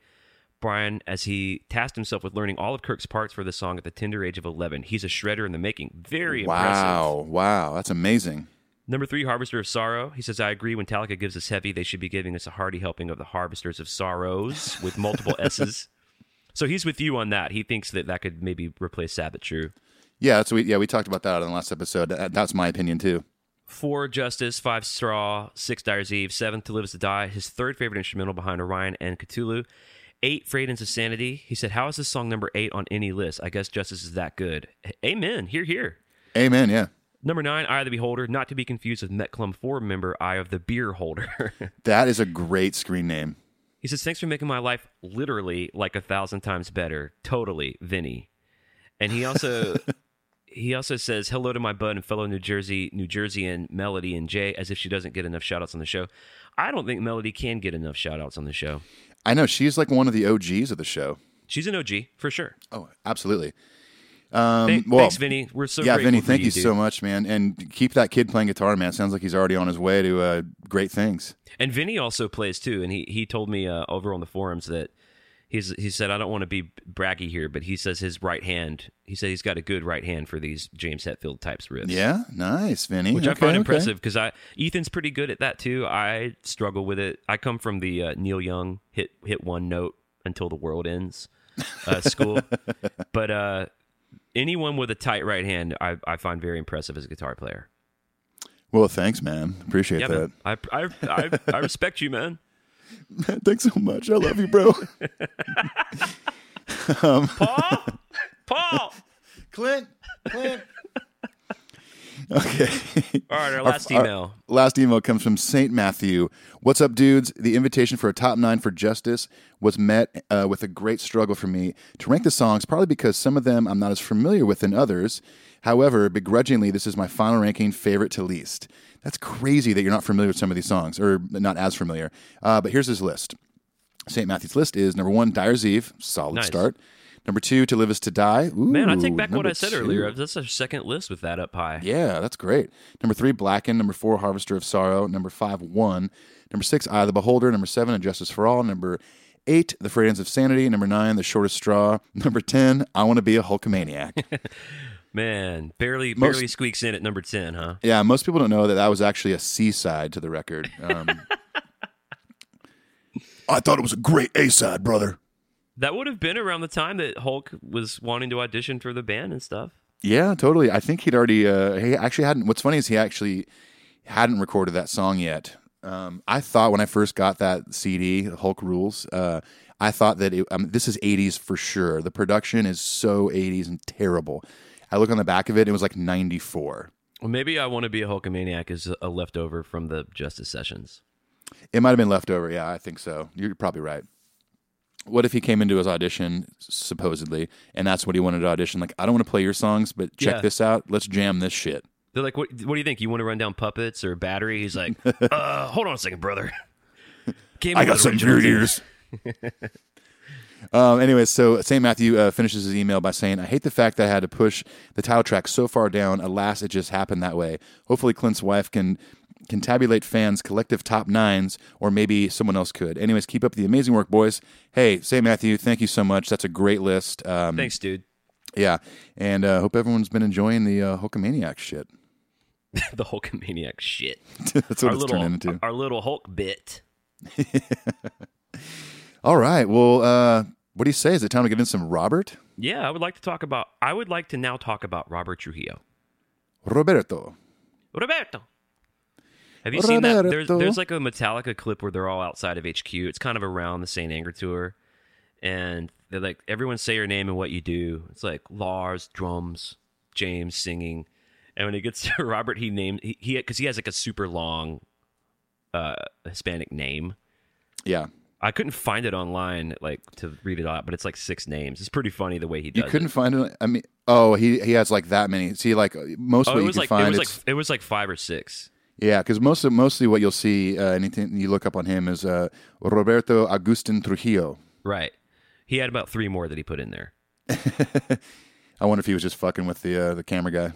Brian, as he tasked himself with learning all of Kirk's parts for the song at the tender age of 11. He's a shredder in the making. Very impressive. Wow, wow, that's amazing. Number three, Harvester of Sorrow. He says, I agree. When Metallica gives us heavy, they should be giving us a hearty helping of the Harvesters of Sorrows with multiple S's. So he's with you on that. He thinks that that could maybe replace Sabbath True. Yeah, that's we yeah we talked about that in the last episode. That, that's my opinion too. Four Justice, five Straw, six Dyer's Eve, seven To Live Is to Die. His third favorite instrumental behind Orion and Cthulhu. Eight Frayed Ends of Sanity. He said, How is this song number eight on any list? I guess Justice is that good. Amen. Here, here. Amen. Yeah, Number nine, Eye of the Beholder, not to be confused with Met Club 4 member Eye of the Beer Holder. that is a great screen name. he says, Thanks for making my life literally like a thousand times better. Totally, Vinny. And he also he also says, Hello to my bud and fellow New Jersey New Jerseyan Melody and Jay, as if she doesn't get enough shout outs on the show. I don't think Melody can get enough shout outs on the show. I know she's like one of the OGs of the show. She's an OG, for sure. Oh, absolutely. Um, Thank- well, thanks, Vinny. We're so yeah, Vinny, thank you, dude. so much, man, and keep that kid playing guitar, man. Sounds like he's already on his way to uh, great things. And Vinny also plays too, and he he told me uh, over on the forums that he's he said I don't want to be braggy here, but he says his right hand. He said he's got a good right hand for these James Hetfield types riffs. Yeah, nice, Vinny. Which I Okay, find okay. impressive because I Ethan's pretty good at that too. I struggle with it. I come from the uh, Neil Young hit hit one note until the world ends uh, school, but uh, anyone with a tight right hand, I, I find very impressive as a guitar player. Well, thanks, man. Appreciate Yeah, that. man. I, I I I respect you, man. Thanks so much. I love you, bro. um, Paul, Paul. Clint, Clint. Okay. All right, our last our- email. Last email comes from St. Matthew. What's up, dudes? The invitation for a top nine for Justice was met uh, with a great struggle for me to rank the songs, probably because some of them I'm not as familiar with than others. However, begrudgingly, this is my final ranking favorite to least. That's crazy that you're not familiar with some of these songs, or not as familiar. Uh, but here's his list. St. Matthew's list is number one, Dyer's Eve, solid Nice. start. Number two, To Live Is To Die. Man, I Ooh, take back what I said two. earlier. That's our second list with that up high. Yeah, that's great. Number three, Blacken. Number four, Harvester of Sorrow. Number five, One. Number six, Eye of the Beholder. Number seven, And Justice for All. Number eight, The Frayed Ends of Sanity. Number nine, The Shortest Straw. Number ten, I Want to Be a Hulkamaniac. Man, barely Most- barely squeaks in at number ten, huh? yeah, most people don't know that that was actually a C side to the record. Um, I thought it was a great A side, brother. That would have been around the time that Hulk was wanting to audition for the band and stuff. Yeah, totally. I think he'd already. Uh, he actually hadn't. What's funny is he actually hadn't recorded that song yet. Um, I thought when I first got that CD, Hulk Rules, uh, I thought that it, um, this is 80s for sure. The production is so 80s and terrible. I look on the back of it, it was like 94. Well, maybe I want to be a Hulkamaniac is a leftover from the Justice Sessions. It might have been leftover. Yeah, I think so. You're probably right. What if he came into his audition, supposedly, and that's what he wanted to audition? Like, I don't want to play your songs, but check Yeah. this out. Let's jam this shit. They're like, what, what do you think? You want to run down puppets or battery? He's like, uh, hold on a second, brother. Came I up got with some original weird ears. um, anyway, so St. Matthew uh, finishes his email by saying, I hate the fact that I had to push the title track so far down. Alas, it just happened that way. Hopefully, Clint's wife can can tabulate fans' collective top nines, or maybe someone else could. Anyways, keep up the amazing work, boys. Hey, St. Matthew, thank you so much. That's a great list. Um, Thanks, dude. Yeah, and uh, hope everyone's been enjoying the uh, Hulkamaniac shit. the Hulkamaniac shit. That's what our it's little, turning into. our little Hulk bit. All right. Well, uh, what do you say? Is it time to get in some Robert? Yeah, I would like to talk about. I would like to now talk about Robert Trujillo. Roberto. Roberto. Have you seen that? There's, there's like a Metallica clip where they're all outside of HQ. It's kind of around the St. Anger tour. And they're like, everyone say your name and what you do. It's like Lars, drums, James singing. And when it gets to Robert, he named, he, he, cause he has like a super long uh, Hispanic name. Yeah. I couldn't find it online, like to read it out, but it's like six names. It's pretty funny the way he does You couldn't it. find it. I mean, oh, he he has like that many. See, like most Oh, what it you was can like find, it was like it was like five or six. Yeah, because most of mostly what you'll see, uh, anything you look up on him is uh, Roberto Agustin Trujillo. Right. He had about three more that he put in there. I wonder if he was just fucking with the uh, the camera guy.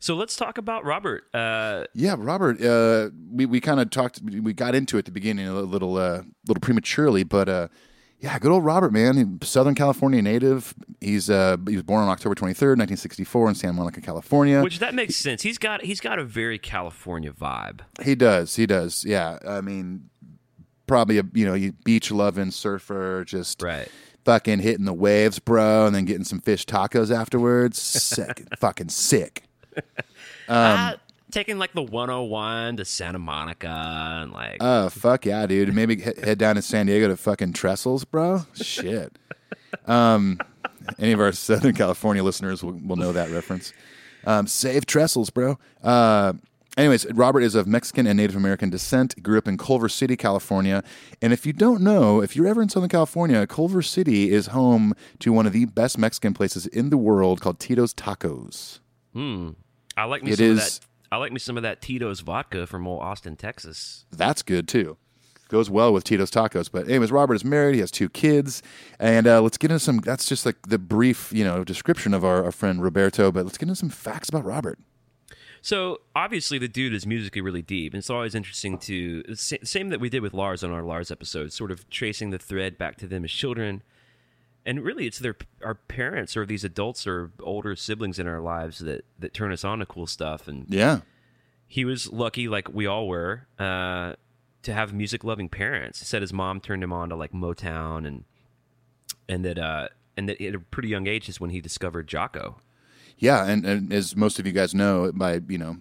So let's talk about Robert. Uh, Yeah, Robert. Uh, we we kind of talked. We got into it at the beginning a little uh, little prematurely, but uh, yeah, good old Robert, man. Southern California native. He's uh, he was born on October twenty third, nineteen sixty four, in Santa Monica, California. which that makes sense. He's got he's got a very California vibe. He does. He does. Yeah. I mean, probably a you know beach loving surfer, just Right. fucking hitting the waves, bro, and then getting some fish tacos afterwards. sick, fucking sick. uh, taking like the 101 to Santa Monica and like Oh fuck yeah, dude! Maybe head down to San Diego to fucking Trestles, bro. Shit. Um, any of our Southern California listeners will, will know that reference. Um, save Trestles, bro. Uh, anyways, Robert is of Mexican and Native American descent. He grew up in Culver City, California. And if you don't know, if you're ever in Southern California, Culver City is home to one of the best Mexican places in the world called Tito's Tacos. Hmm. I like me It that. I like me some of that Tito's vodka from old Austin, Texas. That's good too. Goes well with Tito's Tacos. But anyways, Robert is married. He has two kids, and uh, let's get into some. That's just like the brief, you know, description of our, our friend Roberto. But let's get into some facts about Robert. So obviously the dude is musically really deep, and it's always interesting to same that we did with Lars on our Lars episode, sort of tracing the thread back to them as children, and really it's their our parents or these adults or older siblings in our lives that that turn us on to cool stuff. And Yeah, he was lucky, like we all were, uh, to have music loving parents. He said his mom turned him on to like Motown and and that uh and that at a pretty young age is when he discovered Jaco. yeah, and, and as most of you guys know, by you know.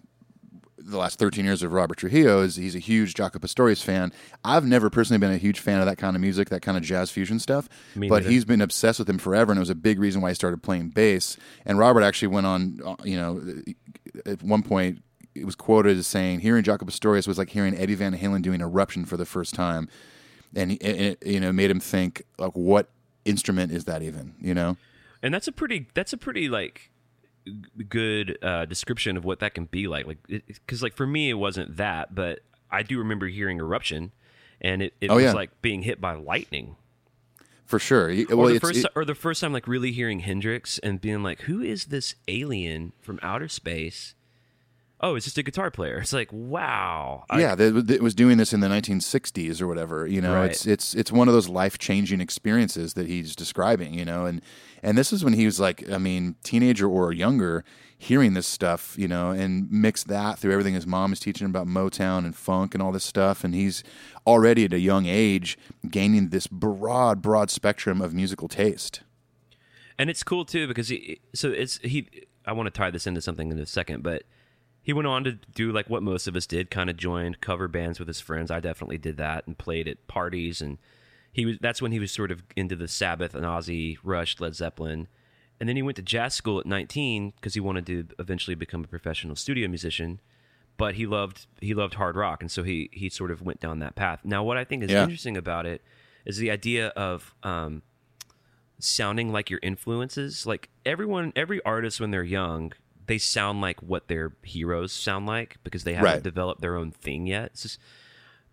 The last 13 years of Robert Trujillo is he's a huge Jaco Pastorius fan. I've never personally been a huge fan of that kind of music, that kind of jazz fusion stuff. Me but neither. he's been obsessed with him forever, and it was a big reason why he started playing bass. And Robert actually went on, uh, you know, at one point it was quoted as saying, "Hearing Jaco Pastorius was like hearing Eddie Van Halen doing Eruption for the first time," and, he, and it, you know, made him think like, "What instrument is that even?" You know? and that's a pretty that's a pretty like good uh, description of what that can be like like because like for me it wasn't that but i do remember hearing eruption and it, it Oh, was yeah. like being hit by lightning For sure. He- or, well, the first, it- or the first time like really hearing hendrix and being like who is this alien from outer space oh it's just a guitar player it's like wow yeah, that that was doing this in the 1960s or whatever. You know, Right. it's it's it's one of those life changing experiences that he's describing. You know, and and this is when he was like, I mean, teenager or younger, hearing this stuff. You know, and mix that through everything his mom is teaching him about Motown and funk and all this stuff, and he's already at a young age gaining this broad, broad spectrum of musical taste. and it's cool too because he so it's he i want to tie this into something in a second but he went on to do like what most of us did, kind of joined cover bands with his friends. I definitely did that and played at parties and he was that's when he was sort of into the Sabbath and Ozzy, Rush, Led Zeppelin. And then he went to jazz school at 19 because he wanted to eventually become a professional studio musician. But he loved he loved hard rock, and so he he sort of went down that path. Now, what I think is Yeah. interesting about it is the idea of um, sounding like your influences. Like everyone, every artist when they're young, they sound like what their heroes sound like because they haven't Right. developed their own thing yet. It's just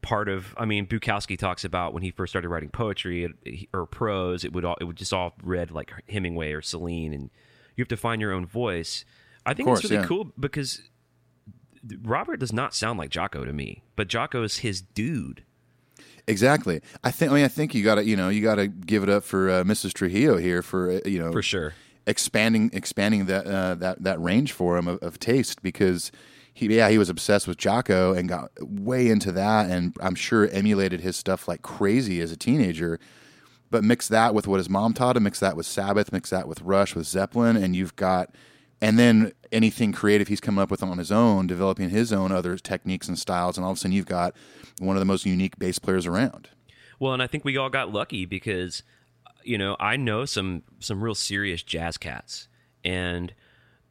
part of. I mean, Bukowski talks about when he first started writing poetry or prose, it would all it would just all read like Hemingway or Celine, and you have to find your own voice. I think course, it's really yeah. cool because Robert does not sound like Jaco to me, but Jaco is his dude. Exactly. I think. I mean, I think you got to, you know, you got to give it up for uh, Mrs. Trujillo here for, uh, you know, For sure. Expanding expanding that uh, that that range for him of, of taste because he yeah he was obsessed with Jaco and got way into that and I'm sure emulated his stuff like crazy as a teenager. But mix that with what his mom taught him, mix that with Sabbath, mix that with Rush, with Zeppelin, and you've got, and then anything creative he's come up with on his own, developing his own other techniques and styles, and all of a sudden you've got one of the most unique bass players around. Well, and I think we all got lucky because, you know, I know some some real serious jazz cats, and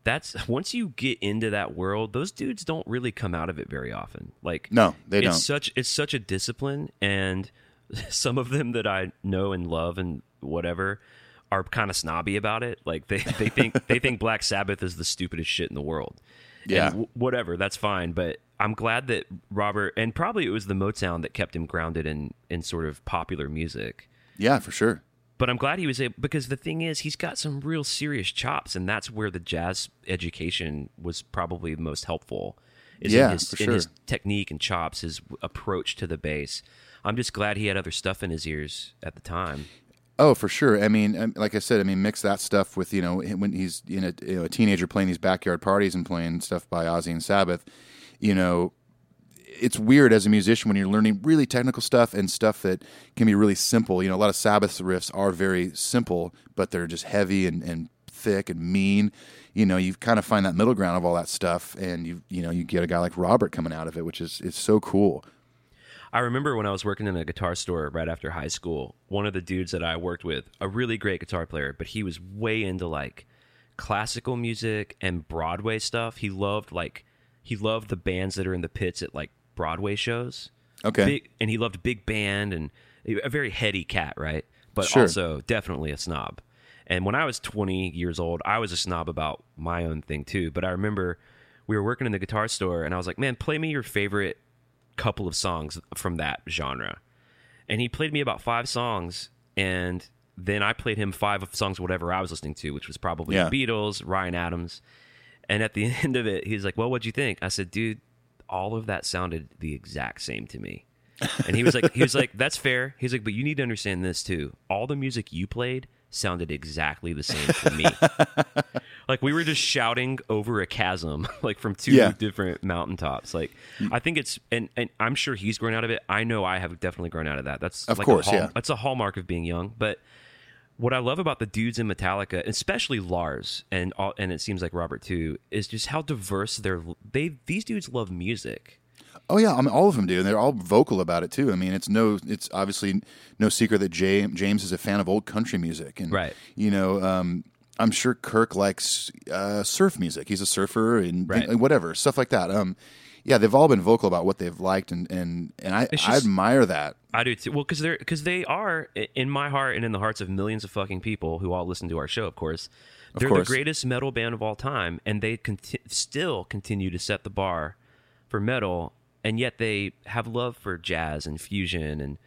that's once you get into that world, those dudes don't really come out of it very often. Like, No, they it's don't. Such it's such a discipline, and some of them that I know and love and whatever are kind of snobby about it. Like they they think they think Black Sabbath is the stupidest shit in the world. Yeah. W- whatever, that's fine. But I'm glad that Robert, and probably it was the Motown that kept him grounded in in sort of popular music. Yeah, for sure. But I'm glad he was able because the thing is, he's got some real serious chops, and that's where the jazz education was probably the most helpful. Is Yeah, in his, for in his technique and chops, his approach to the bass. I'm just glad he had other stuff in his ears at the time. Oh, for sure. I mean, um, like I said, I mean, mix that stuff with you know when he's in a, you know, a teenager playing these backyard parties and playing stuff by Ozzy and Sabbath. You know, it's weird as a musician when you're learning really technical stuff and stuff that can be really simple. You know, a lot of Sabbath riffs are very simple, but they're just heavy and, and thick and mean. You know, you kind of find that middle ground of all that stuff, and you you know you get a guy like Robert coming out of it, which is is so cool. I remember when I was working in a guitar store right after high school, one of the dudes that I worked with, a really great guitar player, but he was way into like classical music and Broadway stuff. He loved like he loved the bands that are in the pits at like Broadway shows. Okay. Big, and he loved big band and a very heady cat, right? But Sure. also definitely a snob. And when I was 20 years old, I was a snob about my own thing too. But I remember we were working in the guitar store and I was like, man, play me your favorite couple of songs from that genre. And he played me about five songs, and then I played him five of songs, whatever I was listening to, which was probably Yeah. the Beatles, Ryan Adams. And at the end of it, he's like, Well, what'd you think? I said, Dude, all of that sounded the exact same to me. And he was like, he was like, that's fair. He's like, but you need to understand this too. All the music you played sounded exactly the same to me. like we were just shouting over a chasm, like from two Yeah. different mountaintops. Like I think it's, and and I'm sure he's grown out of it. I know I have definitely grown out of that. That's Of like course, a hall, yeah. That's a hallmark of being young, but. What I love about the dudes in Metallica, especially Lars and all, and it seems like Robert too, is just how diverse they're. They these dudes love music. Oh yeah, I mean all of them do, and they're all vocal about it too. I mean, it's no, it's obviously no secret that James, James is a fan of old country music, and Right. you know, um, I'm sure Kirk likes uh, surf music. He's a surfer and Right. whatever stuff like that. Um, yeah, they've all been vocal about what they've liked, and and and I, It's I admire that. I do too. Well, because they're because they are in my heart and in the hearts of millions of fucking people who all listen to our show. Of course, they're course. the greatest metal band of all time, and they conti- still continue to set the bar for metal, and yet they have love for jazz and fusion and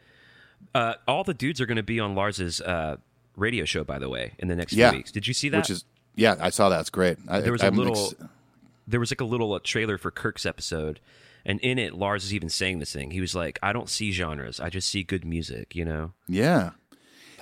uh, all the dudes are going to be on Lars's uh, radio show. By the way, in the next Yeah, few weeks, did you see that? Which is yeah, I saw that. It's great. I, there was a I'm little ex- there was like a little uh, trailer for Kirk's episode and in it Lars is even saying this thing he was like I don't see genres I just see good music you know Yeah,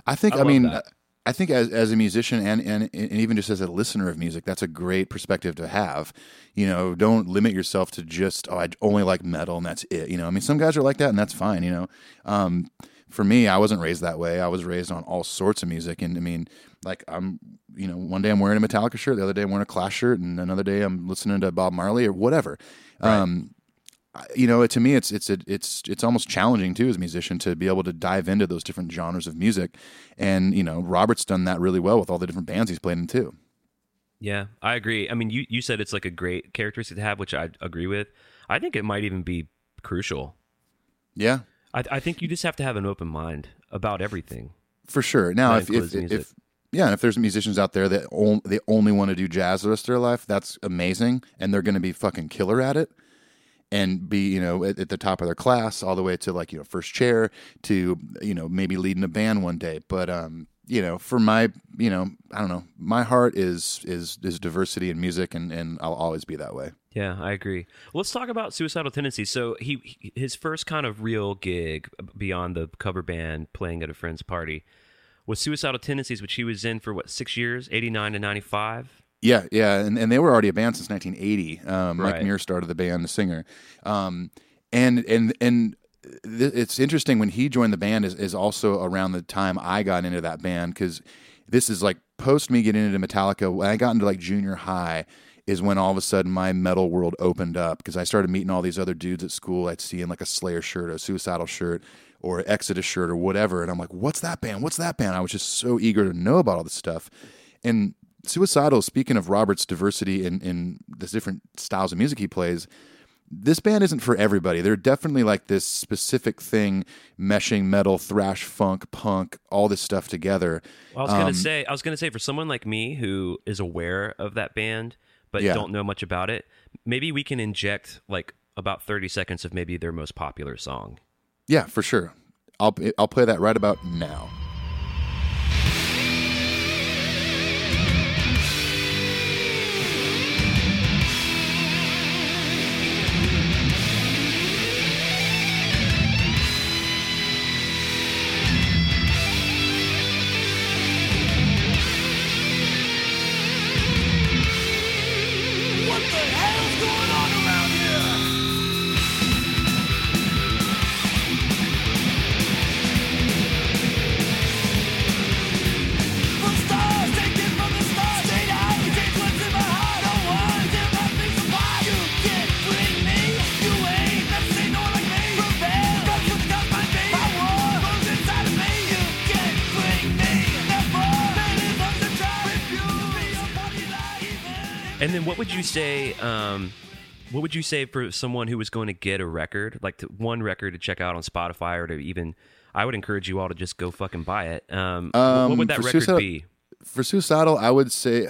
I think. I I, mean, that. I think as as a musician and, and and even just as a listener of music, that's a great perspective to have. You know, don't limit yourself to just oh, I only like metal and that's it. You know, I mean, some guys are like that and that's fine. You know, um, for me, I wasn't raised that way. I was raised on all sorts of music, and I mean, like I'm, you know, one day I'm wearing a Metallica shirt, the other day I'm wearing a Clash shirt, and another day I'm listening to Bob Marley or whatever. Um, you know, to me, it's it's a, it's it's almost challenging too as a musician to be able to dive into those different genres of music, and you know, Robert's done that really well with all the different bands he's played in too. Yeah, I agree. I mean, you, you said it's like a great characteristic to have, which I agree with. I think it might even be crucial. Yeah, I, I think you just have to have an open mind about everything. for sure. Now, if if, if yeah, and if there's musicians out there that on, they only want to do jazz the rest of their life, that's amazing, and they're going to be fucking killer at it, and be you know at, at the top of their class all the way to like you know first chair to you know maybe leading a band one day. But um, you know, for my you know I don't know, my heart is is is diversity in music, and and I'll always be that way. Yeah, I agree. Well, let's talk about suicidal tendencies. So he his first kind of real gig beyond the cover band playing at a friend's party was suicidal tendencies, which he was in for what six years, eighty nine to ninety five. Yeah, yeah, and, and they were already a band since 1980. Um, Mike Muir started the band, the singer, um, and and and it's interesting when he joined the band is, is also around the time I got into that band because this is like post me getting into Metallica. When I got into like junior high, is when all of a sudden my metal world opened up because I started meeting all these other dudes at school. I'd see in like a Slayer shirt, or a Suicidal shirt, or Exodus shirt, or whatever, and I'm like, "What's that band? What's that band?" I was just so eager to know about all this stuff, and Suicidal. Speaking of Robert's diversity in in the different styles of music he plays, this band isn't for everybody. They're definitely like this specific thing, meshing metal, thrash, funk, punk, all this stuff together. I was gonna Um, say, I was gonna say, for someone like me who is aware of that band but Yeah. don't know much about it, maybe we can inject like about thirty seconds of maybe their most popular song. Yeah, for sure. I'll I'll play that right about now. And then what would you say? Um, what would you say for someone who was going to get a record, like to, one record to check out on Spotify, or to even? I would encourage you all to just go fucking buy it. Um, what Um, would that record Suicide- be? For Suicidal, I would say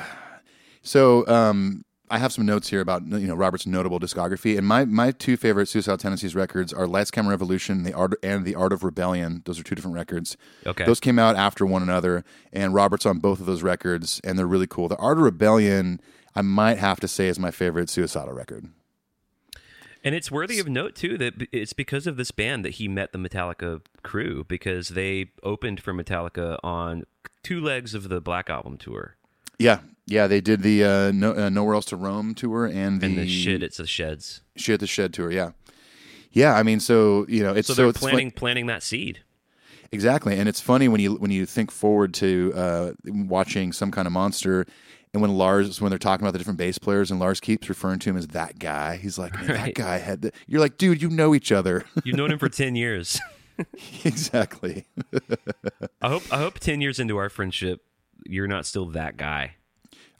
so. Um, I have some notes here about you know Robert's notable discography, and my my two favorite Suicidal Tendencies records are Lights Camera Revolution, the art and the Art of Rebellion. Those are two different records. Okay. those came out after one another, and Robert's on both of those records, and they're really cool. The Art of Rebellion, I might have to say, is my favorite Suicidal record. And it's worthy of note too that it's because of this band that he met the Metallica crew because they opened for Metallica on two legs of the Black Album tour. Yeah, yeah, they did the uh, no, uh, Nowhere Else to Roam tour and the, And the shit, it's the sheds. Shit the Shed tour. Yeah, yeah. I mean, so you know, it's So so, they're it's fun- planting planting that seed. Exactly, and it's funny when you when you think forward to uh, watching some kind of monster, and when Lars when they're talking about the different bass players, and Lars keeps referring to him as that guy. He's like, "Man, that guy had. The, you're like, dude, you know each other. You've known him for ten years. exactly. I hope I hope ten years into our friendship, you're not still that guy.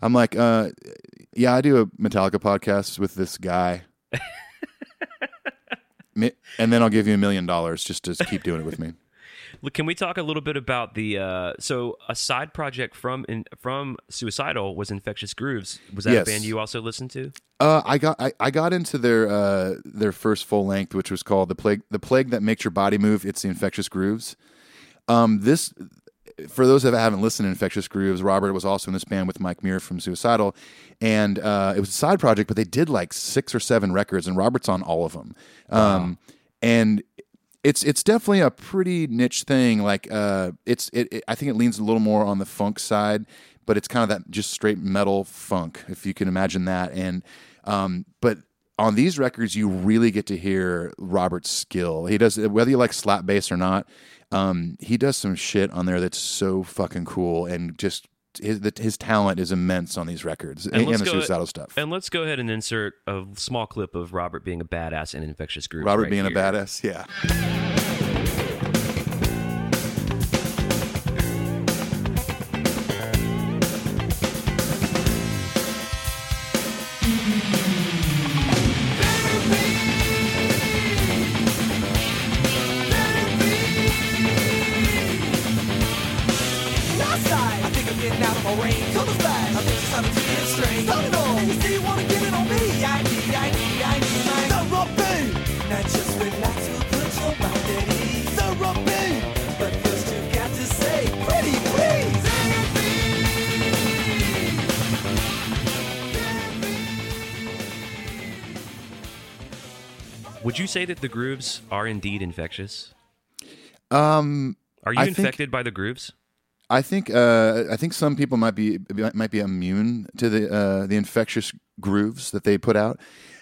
I'm like, uh, yeah, I do a Metallica podcast with this guy, and then I'll give you a million dollars just to keep doing it with me. Look, can we talk a little bit about the uh, so a side project from in, from Suicidal was Infectious Grooves. Was that Yes. a band you also listened to? Uh, I got I, I got into their uh, their first full length, which was called the plague the plague that makes your body move. It's the infectious grooves. Um, this for those that haven't listened to Infectious Grooves, Robert was also in this band with Mike Muir from Suicidal, and uh, it was a side project, but they did like six or seven records, and Robert's on all of them. Um, and it's it's definitely a pretty niche thing. Like uh, it's it, it I think it leans a little more on the funk side, but it's kind of that just straight metal funk, if you can imagine that. And um, but on these records, you really get to hear Robert's skill. He does whether you like slap bass or not. Um, he does some shit on there that's so fucking cool, and just his the, his talent is immense on these records and, let's the go- suicidal stuff. And let's go ahead and insert a small clip of Robert being a badass in infectious group. Robert right being here. a badass, yeah. Say that the grooves are indeed infectious? Um, Are you I think- infected by the grooves? I think uh, I think some people might be might be immune to the uh, the infectious grooves that they put out.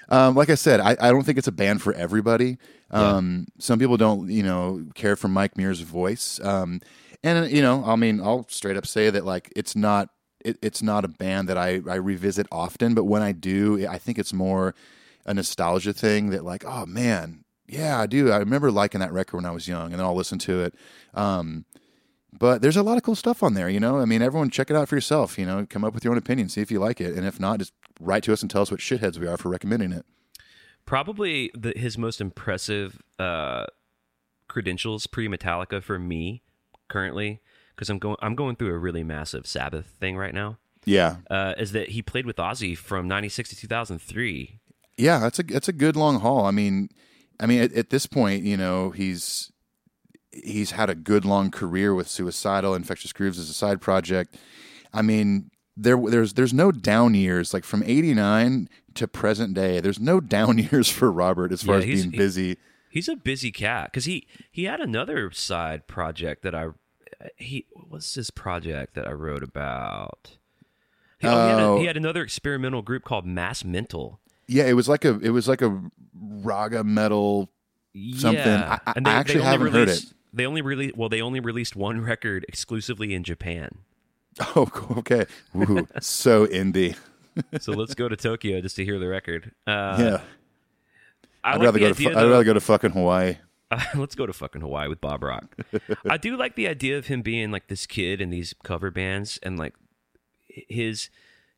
Um, like I said, I, I don't think it's a band for everybody. Um, Some people don't, you know, care for Mike Muir's voice. Um, and you know, I mean, I'll straight up say that like it's not it, it's not a band that I, I revisit often, but when I do, I think it's more a nostalgia thing that like, oh man, yeah, I do. I remember liking that record when I was young, and then I'll listen to it. Um, but there's a lot of cool stuff on there, you know. I mean, everyone check it out for yourself. You know, come up with your own opinion, see if you like it, and if not, just write to us and tell us what shitheads we are for recommending it. Probably the, his most impressive uh, credentials pre Metallica for me currently, because I'm going I'm going through a really massive Sabbath thing right now. Yeah, Uh, is that he played with Ozzy from '96 to 2003? Yeah, that's a that's a good long haul. I mean, I mean, at, at this point, you know, he's he's had a good long career with Suicidal, Infectious Grooves as a side project. I mean, there there's there's no down years like from '89 to present day. There's no down years for Robert as far Yeah, as being he- busy. He's a busy cat because he he had another side project that I he what's this project that I wrote about. He, oh, he, had a- Oh. he had another experimental group called Mass Mental. Yeah, it was like a it was like a raga metal something. Yeah. I- And they, actually they only haven't heard released, They only released well, they only released one record exclusively in Japan. Oh, okay. Ooh, so indie. So let's go to Tokyo just to hear the record. Uh, yeah, I I'd like rather go to fu- I'd rather go to fucking Hawaii. let's go to fucking Hawaii with Bob Rock. I do like the idea of him being like this kid in these cover bands and like his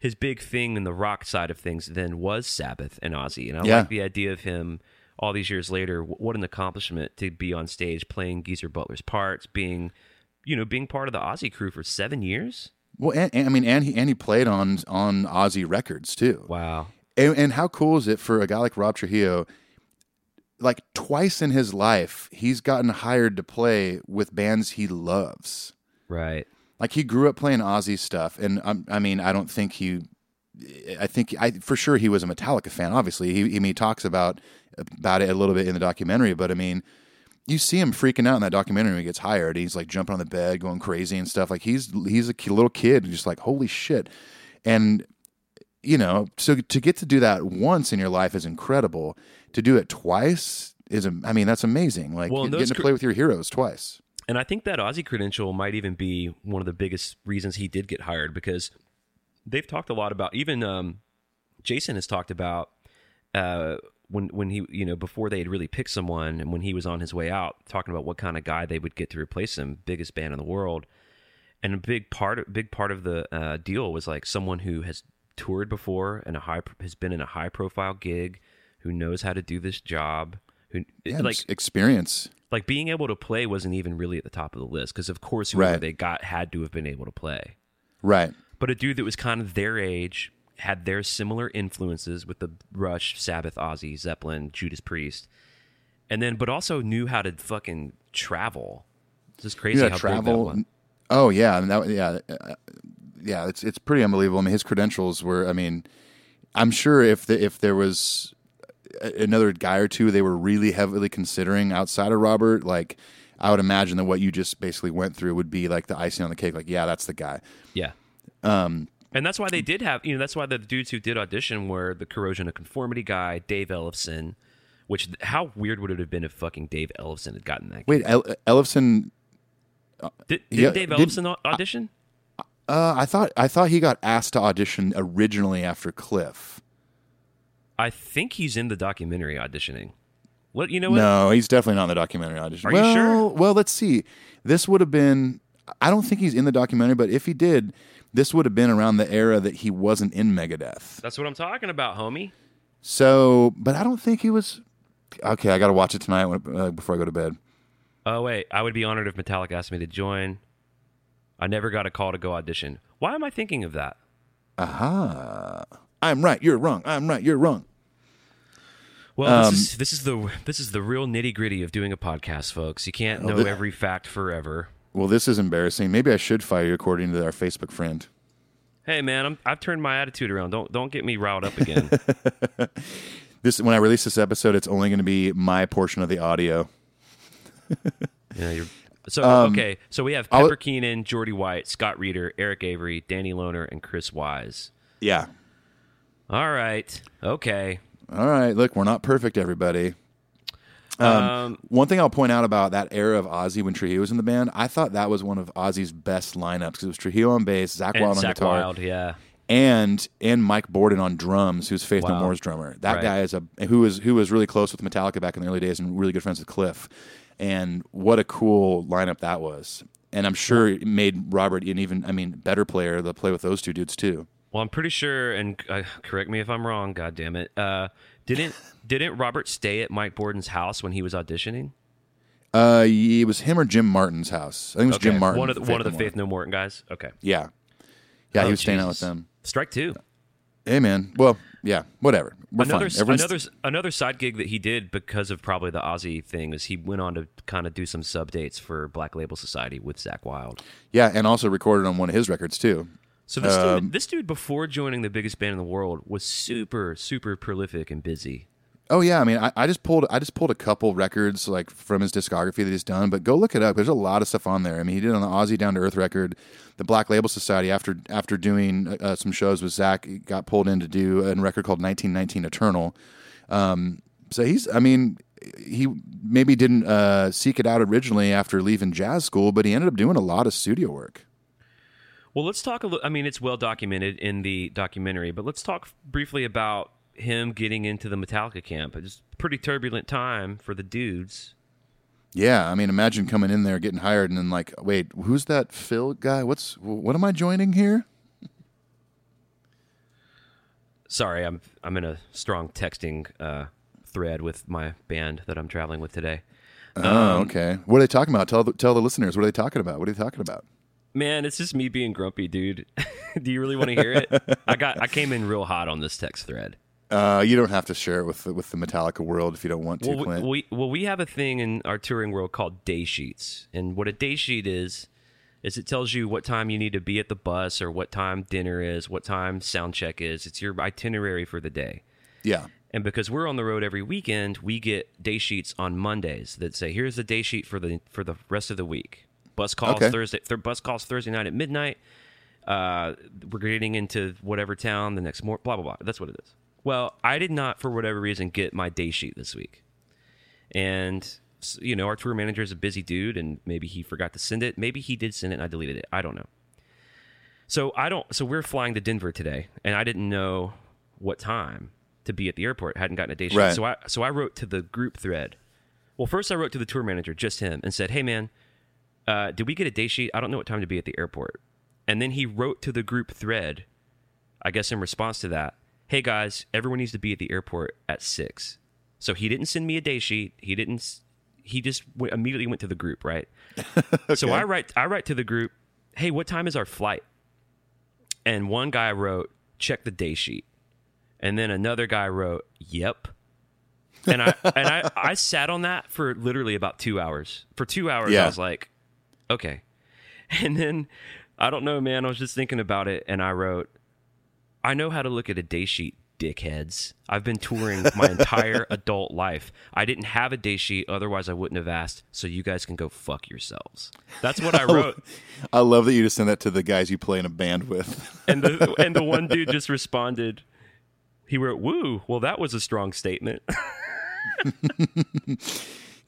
his big thing in the rock side of things then was Sabbath and Ozzy. And I Yeah. like the idea of him all these years later. What an accomplishment to be on stage playing Geezer Butler's parts, being you know being part of the Ozzy crew for seven years. Well, and, and I mean, and he and he played on on Ozzy records too. Wow. And, and how cool is it for a guy like Rob Trujillo? Like twice in his life, he's gotten hired to play with bands he loves. Right. Like he grew up playing Ozzy stuff, and um, I mean, I don't think he. I think I for sure he was a Metallica fan. Obviously, he he, he talks about about it a little bit in the documentary. But I mean, you see him freaking out in that documentary when he gets hired. He's like jumping on the bed, going crazy and stuff. Like he's he's a little kid, just like holy shit. And you know, so to get to do that once in your life is incredible. To do it twice is, I mean, that's amazing. Like Well, getting to play with your heroes twice. And I think that Ozzy credential might even be one of the biggest reasons he did get hired because they've talked a lot about even um, Jason has talked about uh, when when he you know before they had really picked someone and when he was on his way out talking about what kind of guy they would get to replace him biggest band in the world and a big part big part of the uh, deal was like someone who has toured before and a high has been in a high profile gig who knows how to do this job who Yeah, like experience. Like being able to play wasn't even really at the top of the list because of course whoever Right. they got had to have been able to play Right. but a dude that was kind of their age had their similar influences with the rush sabbath ozzy zeppelin judas priest and then but also knew how to fucking travel it's just crazy yeah, how travel. Oh yeah, and that, yeah, uh, yeah. It's it's pretty unbelievable. I mean, his credentials were. I mean, I'm sure if the, if there was another guy or two they were really heavily considering outside of Robert, like I would imagine that what you just basically went through would be like the icing on the cake. Like, yeah, that's the guy. yeah And that's why they did have, you know, that's why the dudes who did audition were the corrosion of conformity guy, Dave Ellefson. Which how weird would it have been if fucking Dave Ellefson had gotten that? Wait, El- Ellefson. did, did yeah, Dave did- Ellefson au- audition? Uh, I thought I thought he got asked to audition originally after Cliff. I think he's in the documentary auditioning. What you know? What? No, he's definitely not in the documentary audition. Are you well, sure? Well, let's see. This would have been. I don't think he's in the documentary, but if he did, this would have been around the era that he wasn't in Megadeth. That's what I'm talking about, homie. So, but I don't think he was. Okay, I got to watch it tonight when, uh, before I go to bed. Oh wait, I would be honored if Metallica asked me to join. I never got a call to go audition. Why am I thinking of that? Aha! I'm right. You're wrong. I'm right. You're wrong. Well, Um, this is this is the this is the real nitty gritty of doing a podcast, folks. You can't know th- every fact forever. Well, this is embarrassing. Maybe I should fire you according to our Facebook friend. Hey, man, I'm, I've turned my attitude around. Don't don't get me riled up again. This when I release this episode, it's only going to be my portion of the audio. yeah, you're. So Um, okay, so we have I'll- Pepper Keenan, Jeordie White, Scott Reeder, Eric Avery, Danny Lohner, and Chris Wyse. Yeah. All right, okay. All right. Look, we're not perfect, everybody. Um, One thing I'll point out about that era of Ozzy when Trujillo was in the band, I thought that was one of Ozzy's best lineups because it was Trujillo on bass, Zakk Wylde on Zakk guitar, Wylde, yeah. and and Mike Bordin on drums, who's Faith No More's drummer. That Right. guy is a who was who was really close with Metallica back in the early days and really good friends with Cliff. And what a cool lineup that was. And I'm sure it made Robert an even I mean better player to play with those two dudes too. Well, I'm pretty sure, and uh, correct me if I'm wrong. God damn it! Uh, didn't didn't Robert stay at Mike Bordin's house when he was auditioning? Uh, it was him or Jim Martin's house. I think it was Jim Martin. one of the, one of the No Faith More. No Morton guys. Okay, Yeah, yeah, Oh, he was staying out with them. Strike two. Hey man, well, yeah, whatever. We're another. Another another side gig that he did because of probably the Ozzy thing is he went on to kind of do some sub dates for Black Label Society with Zakk Wylde. yeah, and also recorded on one of his records too. So this Um, dude, this dude before joining the biggest band in the world was super super prolific and busy. Oh yeah, I mean, I, I just pulled I just pulled a couple records like from his discography that he's done, but go look it up. There's a lot of stuff on there. I mean, he did on the Ozzy Down to Earth record, the Black Label Society. After after doing uh, some shows with Zakk, he got pulled in to do a record called 1919 Eternal. Um, so he's, I mean, he maybe didn't uh, seek it out originally after leaving jazz school, but he ended up doing a lot of studio work. Well, let's talk a little. I mean, it's well documented in the documentary, but let's talk briefly about him getting into the Metallica camp. It's a pretty turbulent time for the dudes. Yeah, I mean, imagine coming in there, getting hired, and then like, wait, who's that Phil guy? What's what am I joining here? Sorry, I'm I'm in a strong texting uh, thread with my band that I'm traveling with today. Oh, okay. What are they talking about? Tell the, tell the listeners. What are they talking about? What are they talking about? Man, it's just me being grumpy, dude. Do you really want to hear it? I got I came in real hot on this text thread. Uh, you don't have to share it with the, with the Metallica world if you don't want to, Well, we, Clint. we well we have a thing in our touring world called day sheets, and what a day sheet is is it tells you what time you need to be at the bus or what time dinner is, what time sound check is. It's your itinerary for the day. yeah, And because we're on the road every weekend, we get day sheets on Mondays that say, "Here's the day sheet for the for the rest of the week." Bus calls Okay. Thursday. Th- bus calls Thursday night at midnight. Uh, we're getting into whatever town the next morning. Blah blah blah. That's what it is. Well, I did not, for whatever reason, get my day sheet this week, and you know our tour manager is a busy dude, and maybe he forgot to send it. Maybe he did send it, and I deleted it. I don't know. So I don't. So we're flying to Denver today, and I didn't know what time to be at the airport. hadn't gotten a day sheet. Right. So I so I wrote to the group thread. Well, first I wrote to the tour manager, just him, and said, "Hey man, uh, did we get a day sheet? I don't know what time to be at the airport." And then he wrote to the group thread, I guess in response to that, "Hey guys, everyone needs to be at the airport at 6. So he didn't send me a day sheet. He didn't. He just w- immediately went to the group, right? So I write. I write to the group. Hey, what time is our flight? And one guy wrote, "Check the day sheet," and then another guy wrote, "Yep." And I and I, I sat on that for literally about two hours. For two hours, Yeah. I was like, "Okay." And then I don't know, man. I was just thinking about it, and I wrote, "I know how to look at a day sheet dickheads. I've been touring my entire adult life. I didn't have a day sheet, otherwise I wouldn't have asked. So you guys can go fuck yourselves. That's what I wrote. I love that you just send that to the guys you play in a band with. and the and the one dude just responded. He wrote, "Woo! Well, that was a strong statement."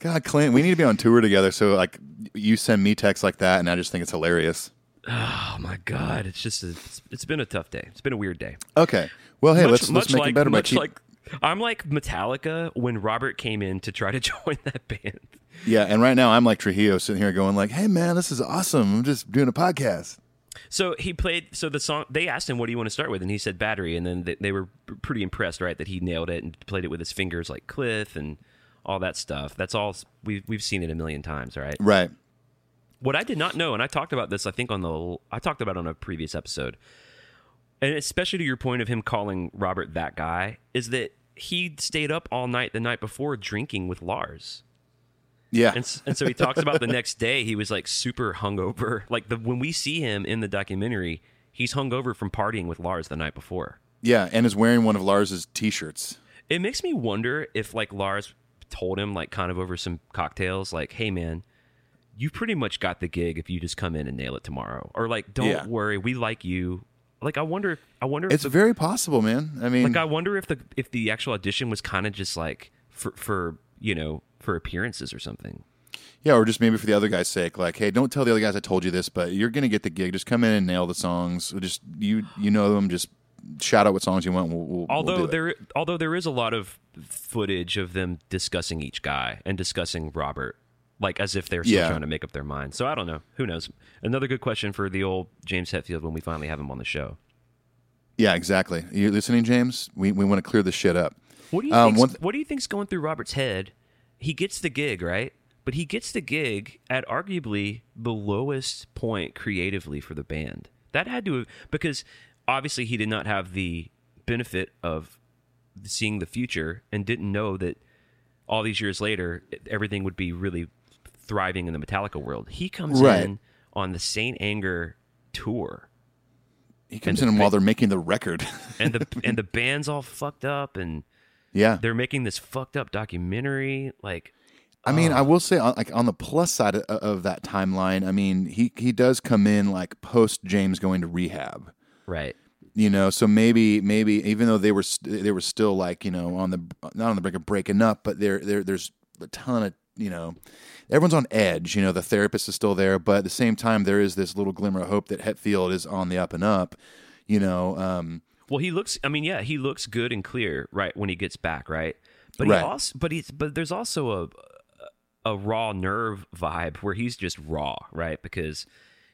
God, Clint, we need to be on tour together. So like, you send me texts like that, and I just think it's hilarious. oh my god, it's just a, it's, it's been a tough day. It's been a weird day. Okay, well, hey, much, let's much let's make like, it better by much keep- like I'm like Metallica when Robert came in to try to join that band. yeah. And right now, I'm like Trujillo, sitting here going like, "Hey, man, this is awesome. I'm just doing a podcast." So he played. So the song they asked him, "What do you want to start with?" And he said "Battery," and then they, they were pretty impressed, right, that he nailed it and played it with his fingers like Cliff and all that stuff. That's all we've we've seen it a million times, right? Right. What I did not know, and I talked about this, I think on the I talked about it on a previous episode, and especially to your point of him calling Robert that guy, is that he stayed up all night the night before drinking with Lars. Yeah. And, and so he talks about the next day he was like super hungover. Like the when we see him in the documentary, he's hungover from partying with Lars the night before. yeah, and is wearing one of Lars's T-shirts. It makes me wonder if like Lars told him like kind of over some cocktails, like, "Hey man, you pretty much got the gig if you just come in and nail it tomorrow," or like, "Don't Yeah. worry, we like you." Like I wonder, I wonder It's if the, very possible, man. I mean, like I wonder if the if the actual audition was kind of just like for for you know for appearances or something. Yeah, or just maybe for the other guy's sake, like, hey, don't tell the other guys I told you this, but you're gonna get the gig. Just come in and nail the songs. Just you, you know them. Just shout out what songs you want. We'll, we'll, we'll although it. there although there is a lot of footage of them discussing each guy and discussing Robert like as if they're still Yeah. trying to make up their mind. So I don't know. Who knows? Another good question for the old James Hetfield when we finally have him on the show. yeah, exactly. You listening, James? We we want to clear this shit up. What do you Um, th- what do you think's going through Robert's head? He gets the gig, right? But he gets the gig at arguably the lowest point creatively for the band. That had to have because obviously he did not have the benefit of seeing the future and didn't know that all these years later everything would be really thriving in the Metallica world. He comes Right. in on the Saint Anger tour He comes in the- while they're making the record. and the and the band's all fucked up and yeah, they're making this fucked up documentary like I mean, I will say, on, like on the plus side of, of that timeline, I mean, he he does come in like post James going to rehab. Right you know so maybe maybe even though they were st- they were still like you know on the not on the brink of breaking up but there there there's a ton of you know everyone's on edge you know the therapist is still there but at the same time there is this little glimmer of hope that Hetfield is on the up and up you know um Well, he looks. I mean, yeah, he looks good and clear, right, when he gets back, right. But Right. he also, but he's, but there's also a a raw nerve vibe where he's just raw, right, because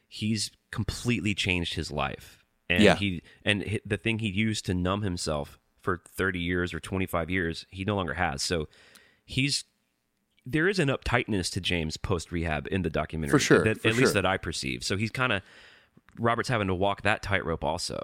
he's completely changed his life, and Yeah. he and the thing he used to numb himself for 30 years or 25 years, he no longer has. So he's there is an uptightness to James post rehab in the documentary, For sure, that, for at least that I perceive. So he's kind of Robert's having to walk that tightrope also.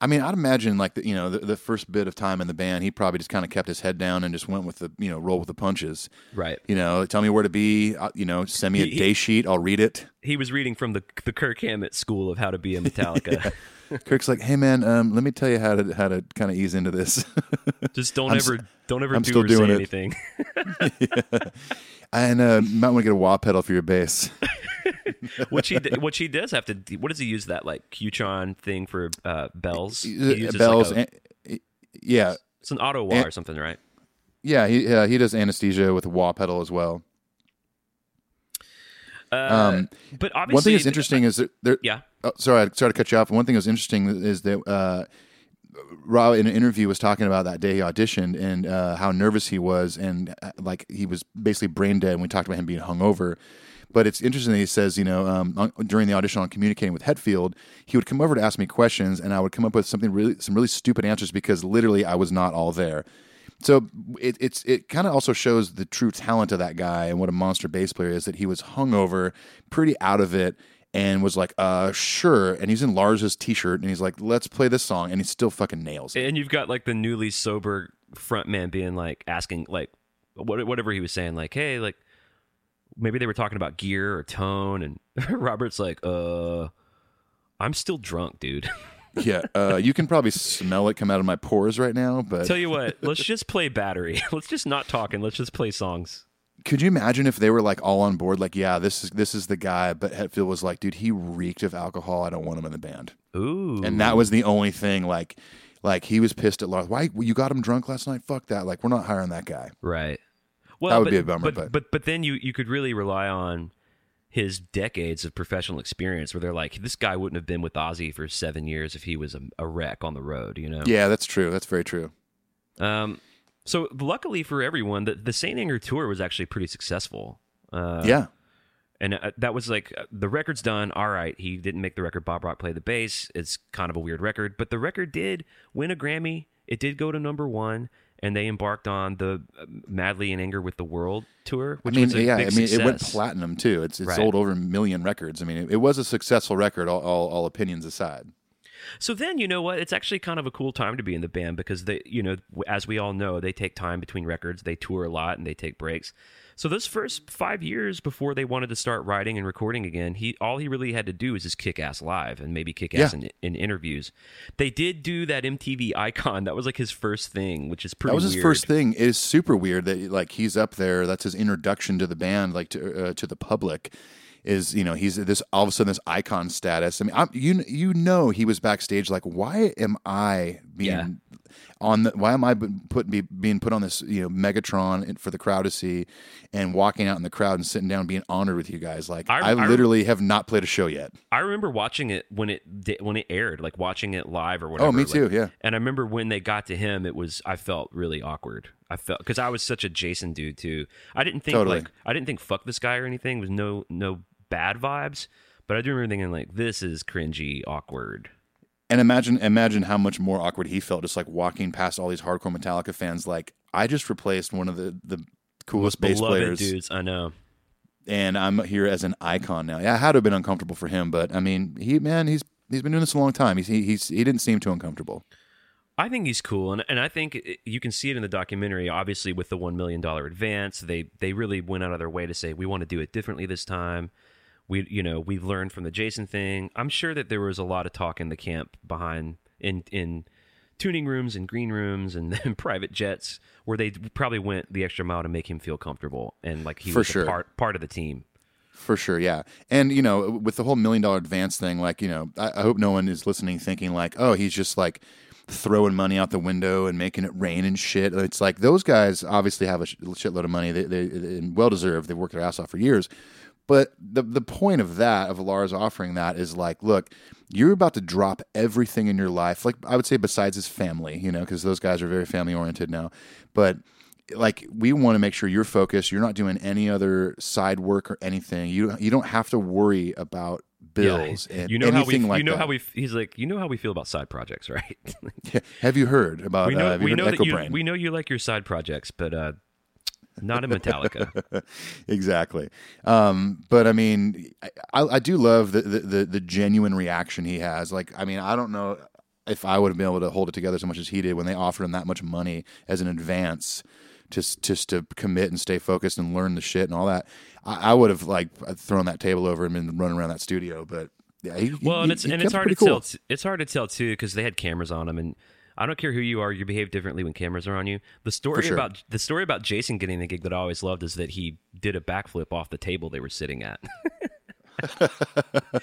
I mean I'd imagine like the, you know the, the first bit of time in the band he probably just kind of kept his head down and just went with the you know roll with the punches Right. you know tell me where to be uh, you know send me a He- day sheet I'll read it he was reading from the the Kirk Hammett school of how to be a Metallica. Kirk's like hey man um, let me tell you how to how to kind of ease into this Just don't I'm ever s- don't ever I'm do still or say it. anything. and uh, might want to get a wah pedal for your bass which he which he does have to. What does he use that like Qtron thing for uh, bells? He Uh, uses bells. Like a- and, yeah, it's an auto wah and- or something, right? yeah. He uh, he does anesthesia with a wah pedal as well. Uh, Um, but obviously, One thing that's interesting is that there. Yeah. Oh, sorry, I sorry to cut you off. One thing that's interesting is that uh, Rob in an interview was talking about that day he auditioned and uh, how nervous he was and uh, like he was basically brain dead. And we talked about him being hungover. But it's interesting that he says, you know, um, on, during the audition on communicating with Hetfield, he would come over to ask me questions, and I would come up with something really, some really stupid answers because literally I was not all there. So it, it's it kind of also shows the true talent of that guy and what a monster bass player is. That he was hungover, pretty out of it, and was like, "Uh, sure." And he's in Lars's t-shirt, and he's like, "Let's play this song," and he still fucking nails it. and you've got like the newly sober front man being like asking like what, whatever he was saying, like, hey, like maybe they were talking about gear or tone, and Robert's like, uh, I'm still drunk, dude. yeah, uh, you can probably smell it come out of my pores right now. But Tell you what, let's just play battery. Let's just not talk and let's just play songs. could you imagine if they were like all on board? Like, yeah, this is this is the guy. But Hetfield was like, dude, he reeked of alcohol. I don't want him in the band. Ooh. And that was the only thing. Like, like he was pissed at Lars. Why you got him drunk last night? Fuck that. Like, we're not hiring that guy. Right. Well, That would but, be a bummer, But, but- but but then you you could really rely on his decades of professional experience, where they're like, this guy wouldn't have been with Ozzy for seven years if he was a, a wreck on the road. You know. Yeah, that's true. That's very true. Um. So luckily for everyone, the the Saint Anger tour was actually pretty successful. Uh, yeah. and uh, that was like uh, the record's done. All right, he didn't make the record. Bob Rock played the bass. It's kind of a weird record, but the record did win a Grammy. It did go to number one, and they embarked on the uh, Madly in Anger with the World tour, I which mean, was a yeah. I mean, it went platinum too. It's it's Right. sold over a million records. I mean, it, it was a successful record. All, all all opinions aside. So then, you know what? It's actually kind of a cool time to be in the band because they, you know, as we all know, they take time between records. They tour a lot and they take breaks. So those first five years before they wanted to start writing and recording again, he all he really had to do was just kick ass live and maybe kick ass Yeah. in, in interviews. They did do that MTV icon. That was like his first thing, which is pretty. That was his first thing. It is super weird that like he's up there. That's his introduction to the band, like to uh, to the public. Is you know he's this all of a sudden this icon status. I mean, I'm, you you know he was backstage like, why am I being Yeah. On the? Why am I put be, being put on this you know Megatron for the crowd to see, and walking out in the crowd and sitting down, and being honored with you guys? Like I- I, I- literally have not played a show yet. I remember watching it when it when it aired, like watching it live or oh, whatever. Oh, me like- too, yeah. And I remember when they got to him, it was I felt really awkward. I felt because I was such a Jason dude too. I didn't think Totally. like I didn't think fuck this guy or anything. It was no no bad vibes, but I do remember thinking like this is cringy, awkward. And imagine imagine how much more awkward he felt just like walking past all these hardcore Metallica fans. Like I just replaced one of the the coolest bass players. dudes, I know. and I'm here as an icon now. Yeah, it had to have been uncomfortable for him, but I mean, he man, he's he's been doing this a long time. He's he, he's he didn't seem too uncomfortable. I think he's cool, and and I think eh, you can see it in the documentary. Obviously, with the one million dollar advance, they they really went out of their way to say we want to do it differently this time. We you know we've learned from the Jason thing. I'm sure that there was a lot of talk in the camp behind in in tuning rooms and green rooms and, and private jets where they probably went the extra mile to make him feel comfortable and like he For was sure. a part part of the team. For sure, yeah. And you know, with the whole million dollar advance thing, like you know, I, I hope no one is listening thinking like, oh, he's just like throwing money out the window and making it rain and shit. It's like those guys obviously have a sh- shitload of money. They, they and well deserved. They've worked their ass off for years. But the the point of that of Lars offering that is like, look, you're about to drop everything in your life. Like I would say, besides his family, you know, because those guys are very family oriented now. But like we want to make sure you're focused. You're not doing any other side work or anything. You you don't have to worry about bills Yeah. and you know how we like you know that. how we he's like you know how we feel about side projects, right? have you heard about? we know uh, we know you we know you like your side projects, but uh not in Metallica. exactly. Um, but I mean, I, I do love the, the, the, the genuine reaction he has. Like, I mean, I don't know if I would have been able to hold it together so much as he did when they offered him that much money as an advance just just to commit and stay focused and learn the shit and all that. I, I would have like thrown that table over him and run around that studio, but yeah, he, Well, he- and it's and it's hard to cool. tell. It's hard to tell too because they had cameras on him, and I don't care who you are, you behave differently when cameras are on you. The story sure. about the story about Jason getting the gig that I always loved is that he did a backflip off the table they were sitting at.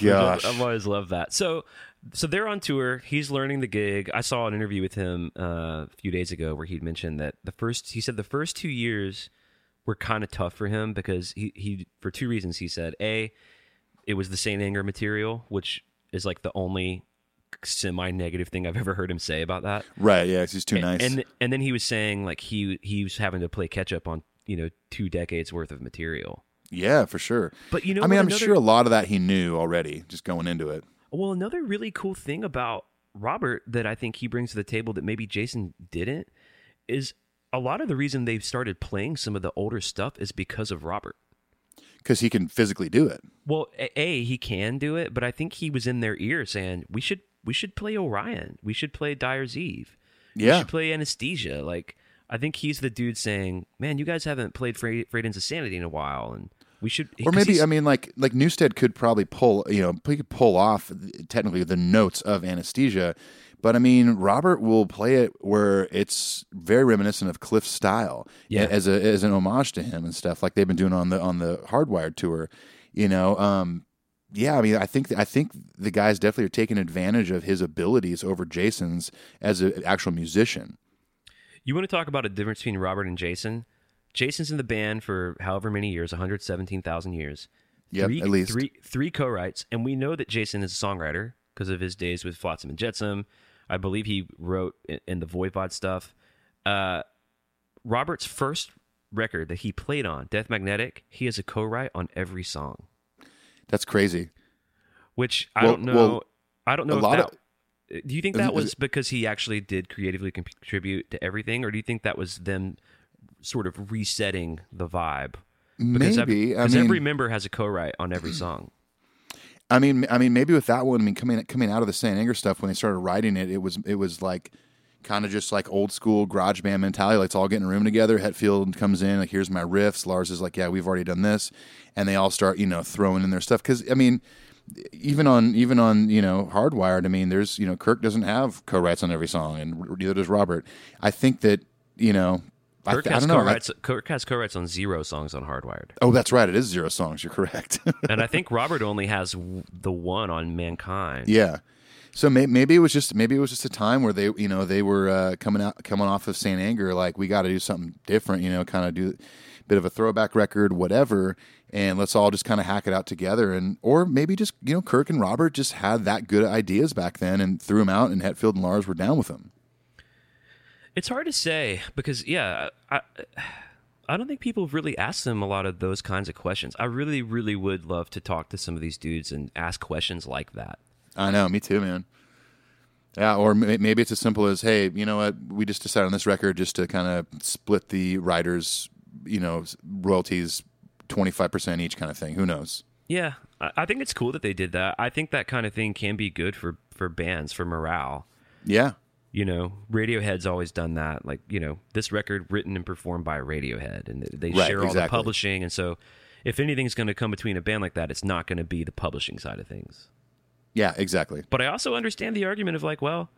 Gosh, I've always loved that. So, so they're on tour. He's learning the gig. I saw an interview with him uh, a few days ago where he'd mentioned that the first. He said the first two years were kind of tough for him because he he for two reasons. He said a, it was the Saint Anger material, which is like the only semi-negative thing I've ever heard him say about that. right? Yeah, 'cause he's too nice. And and then he was saying like he he was having to play catch up on you know two decades worth of material. yeah, for sure. But you know I mean. I'm Another- sure a lot of that he knew already, just going into it. Well, another really cool thing about Robert that I think he brings to the table that maybe Jason didn't is a lot of the reason they've started playing some of the older stuff is because of Robert. because he can physically do it. Well, a, a he can do it, but I think he was in their ear saying we should we should play Orion, we should play Dyer's Eve, Yeah. we should play Anesthesia. Like I think he's the dude saying, "Man, you guys haven't played Fra- Frayed Ends of Sanity in a while," and We should, Or maybe I mean, like like Newstead could probably pull you know he could pull off technically the notes of anesthesia, but I mean Robert will play it where it's very reminiscent of Cliff's style, Yeah. as a as an homage to him and stuff like they've been doing on the on the Hardwired tour, you know. Um, yeah, I mean, I think I think the guys definitely are taking advantage of his abilities over Jason's as an actual musician. You want to talk about a difference between Robert and Jason? Jason's in the band for however many years, 117,000 years. Three, at least. three three co-writes, and we know that Jason is a songwriter because of his days with Flotsam and Jetsam. I believe he wrote in, in the Voivod stuff. Uh, Robert's first record that he played on, Death Magnetic, he has a co-write on every song, That's crazy. which I Well- don't know. well, I don't know a lot that. of- do you think that was because he actually did creatively contribute to everything, or do you think that was them sort of resetting the vibe? Because Maybe. I because every member has a co-write on every song. I mean, I mean, maybe with that one, I mean, coming coming out of the Saint Anger stuff when they started writing it, it was it was like kind of just like old school garage band mentality. Like it's all getting a room together. Hetfield comes in, like here's my riffs. Lars is like, yeah, we've already done this, and they all start you know throwing in their stuff because I mean. Even on even on you know hardwired, I mean, there's you know Kirk doesn't have co-writes on every song, and neither does Robert. I think that you know, I, Kirk th- I has don't know. I-. Kirk has co-writes on zero songs on Hardwired, oh, that's right. It is zero songs. You're correct. and I think Robert only has w- the one on Mankind. Yeah. So may, maybe it was just maybe it was just a time where they you know they were uh, coming out coming off of Saint Anger like we got to do something different you know kind of do a bit of a throwback record whatever and let's all just kind of hack it out together and or maybe just you know Kirk and Robert just had that good ideas back then and threw them out and Hetfield and Lars were down with them. It's hard to say because yeah, I I don't think people really asked them a lot of those kinds of questions. I really really would love to talk to some of these dudes and ask questions like that. I know, me too, man. Yeah, or may- maybe it's as simple as, hey, you know what? We just decided on this record just to kind of split the writers, you know, royalties twenty five percent each, kind of thing. Who knows? Yeah, I, think it's cool that they did that. I think that kind of thing can be good for for bands for morale. Yeah, You know, Radiohead's always done that. Like, you know, this record written and performed by Radiohead, and they Right, share all the publishing. And so, if anything's going to come between a band like that, it's not going to be the publishing side of things. Yeah, exactly. But I also understand the argument of like, well,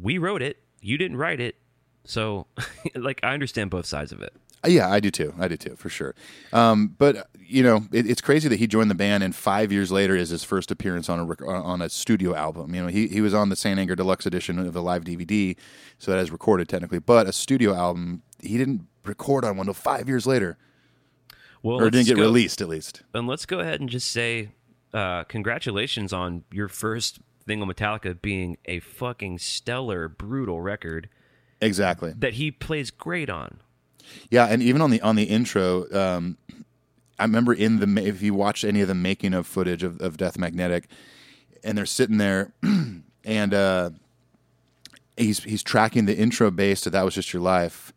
we wrote it, you didn't write it, so like I understand both sides of it. Uh, Yeah, I do too. I do too, for sure. Um, but you know, it, it's crazy that he joined the band, and five years later is his first appearance on a rec- on a studio album. You know, he he was on the Saint Anger Deluxe edition of the live DVD, so that is recorded technically. But a studio album, he didn't record on one until five years later, Well, or didn't get go- released at least. And let's go ahead and just say, uh, congratulations on your first thing on Metallica being a fucking stellar, brutal record Exactly. that he plays great on. Yeah, and even on the on the intro, um, I remember in the if you watch any of the making of footage of, of Death Magnetic, and they're sitting there, and uh, he's he's tracking the intro bass to "That Was Just Your Life,"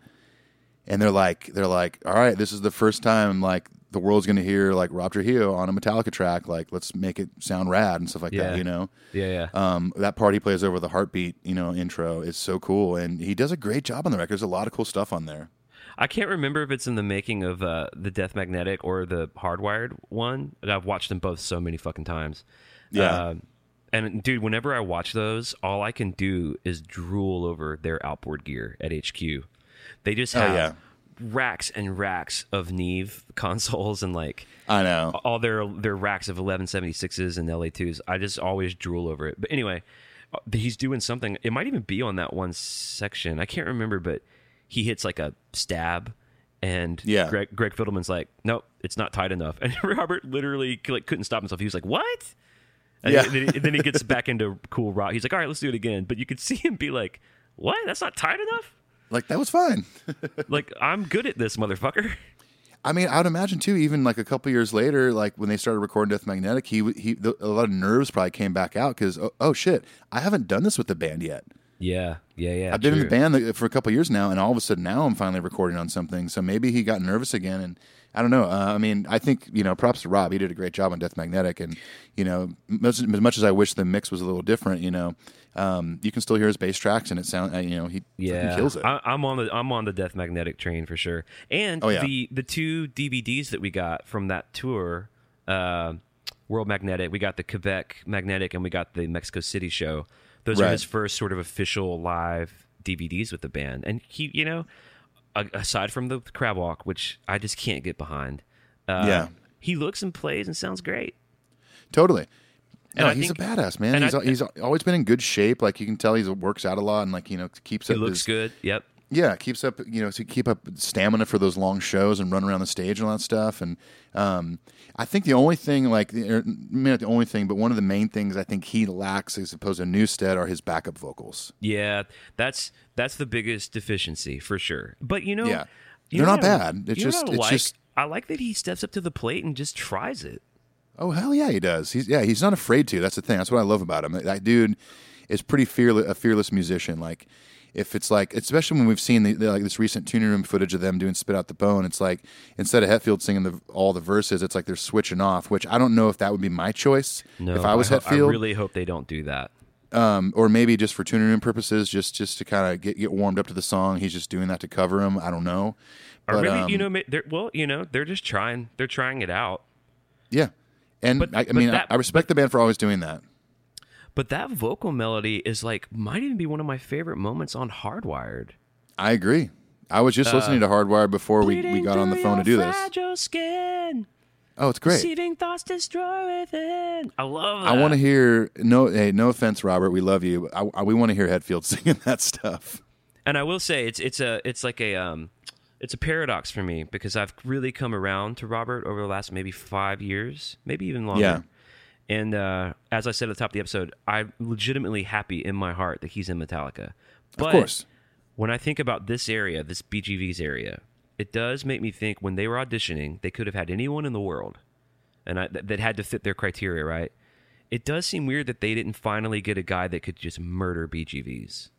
and they're like they're like, all right, this is the first time like the world's going to hear like Rob Trujillo on a Metallica track, like let's make it sound rad and stuff like Yeah. that, you know. Yeah, yeah. Um, that part he plays over the heartbeat, you know, intro is so cool, and he does a great job on the record. There's a lot of cool stuff on there. I can't remember if it's in the making of uh, the Death Magnetic or the Hardwired one. but I've watched them both so many fucking times. Yeah. Uh, and dude, whenever I watch those, all I can do is drool over their outboard gear at HQ. They just Oh, have yeah. Racks and racks of Neve consoles and like I know. all their their racks of 1176s and LA2s. I just always drool over it. But anyway, uh, he's doing something. It might even be on that one section. I can't remember, but he hits like a stab, and Yeah. Greg Greg Fidelman's like, "Nope, it's not tight enough." And Robert literally like couldn't stop himself. He was like, "What?" And Yeah. then, he, then he gets back into cool rock. He's like, "All right, let's do it again." But you could see him be like, "What? That's not tight enough." Like that was fine. Like I'm good at this, motherfucker. I mean, I would imagine too. Even like a couple years later, like when they started recording Death Magnetic, he he the, a lot of nerves probably came back out because oh, oh shit, I haven't done this with the band yet. Yeah, yeah, yeah. I've been in the band for a couple years now, and all of a sudden now I'm finally recording on something. So maybe he got nervous again and I don't know. Uh, I mean, I think you know, props to Rob. He did a great job on Death Magnetic, and you know, much, as much as I wish the mix was a little different, you know, um, you can still hear his bass tracks, and it sounds uh, you know, he Yeah, fucking kills it. I, I'm on the I'm on the Death Magnetic train for sure. And Oh, yeah. the the two DVDs that we got from that tour, uh, World Magnetic, we got the Quebec Magnetic, and we got the Mexico City show. Those are his first sort of official live DVDs with the band, and he, you know, aside from the crab walk, which I just can't get behind. Uh, Yeah. he looks and plays and sounds great. Totally. And No, I he's think- a badass man. He's I- he's always been in good shape. Like you can tell, he works out a lot and like you know keeps He up. looks his, good. Yep. Yeah, keeps up. You know to keep up stamina for those long shows and run around the stage and all that stuff. And um, I think the only thing, like, er, maybe not the only thing, but one of the main things I think he lacks, as opposed to Newstead, are his backup vocals. Yeah, that's that's the biggest deficiency for sure. But you know, Yeah. you They're know not I- bad. It's just- it's like? just- I like that he steps up to the plate and just tries it. Oh hell yeah, he does. He's yeah, he's not afraid to. That's the thing. That's what I love about him. That dude is pretty fearless, a fearless musician. Like if it's like, especially when we've seen the, the, like this recent tuning room footage of them doing "Spit Out the Bone," it's like instead of Hetfield singing the, all the verses, it's like they're switching off. Which I don't know if that would be my choice No, if I was ho- Hetfield, I really hope they don't do that. um, or maybe just for tuning room purposes, just just to kind of get get warmed up to the song. He's just doing that to cover him. I don't know. Or But, maybe um, you know, they're, well, you know, they're just trying. They're trying it out. yeah. And But- I, I mean, that- I, respect the band for always doing that. But that vocal melody is like might even be one of my favorite moments on Hardwired. I agree. I was just listening to Hardwired before we, we got on the phone to do this. Skin, Oh, it's great. Deceiving thoughts destroy within. I love that. I want to hear no. Hey, no offense, Robert. We love you. I, I, we want to hear Hetfield singing that stuff. and I will say it's it's a it's like a um it's a paradox for me because I've really come around to Robert over the last maybe five years, maybe even longer. Yeah. And uh, as I said at the top of the episode, I'm legitimately happy in my heart that he's in Metallica. But of course. when I think about this area, this BGV's area, it does make me think when they were auditioning, they could have had anyone in the world, and I, that, that had to fit their criteria, right? It does seem weird that they didn't finally get a guy that could just murder BGVs.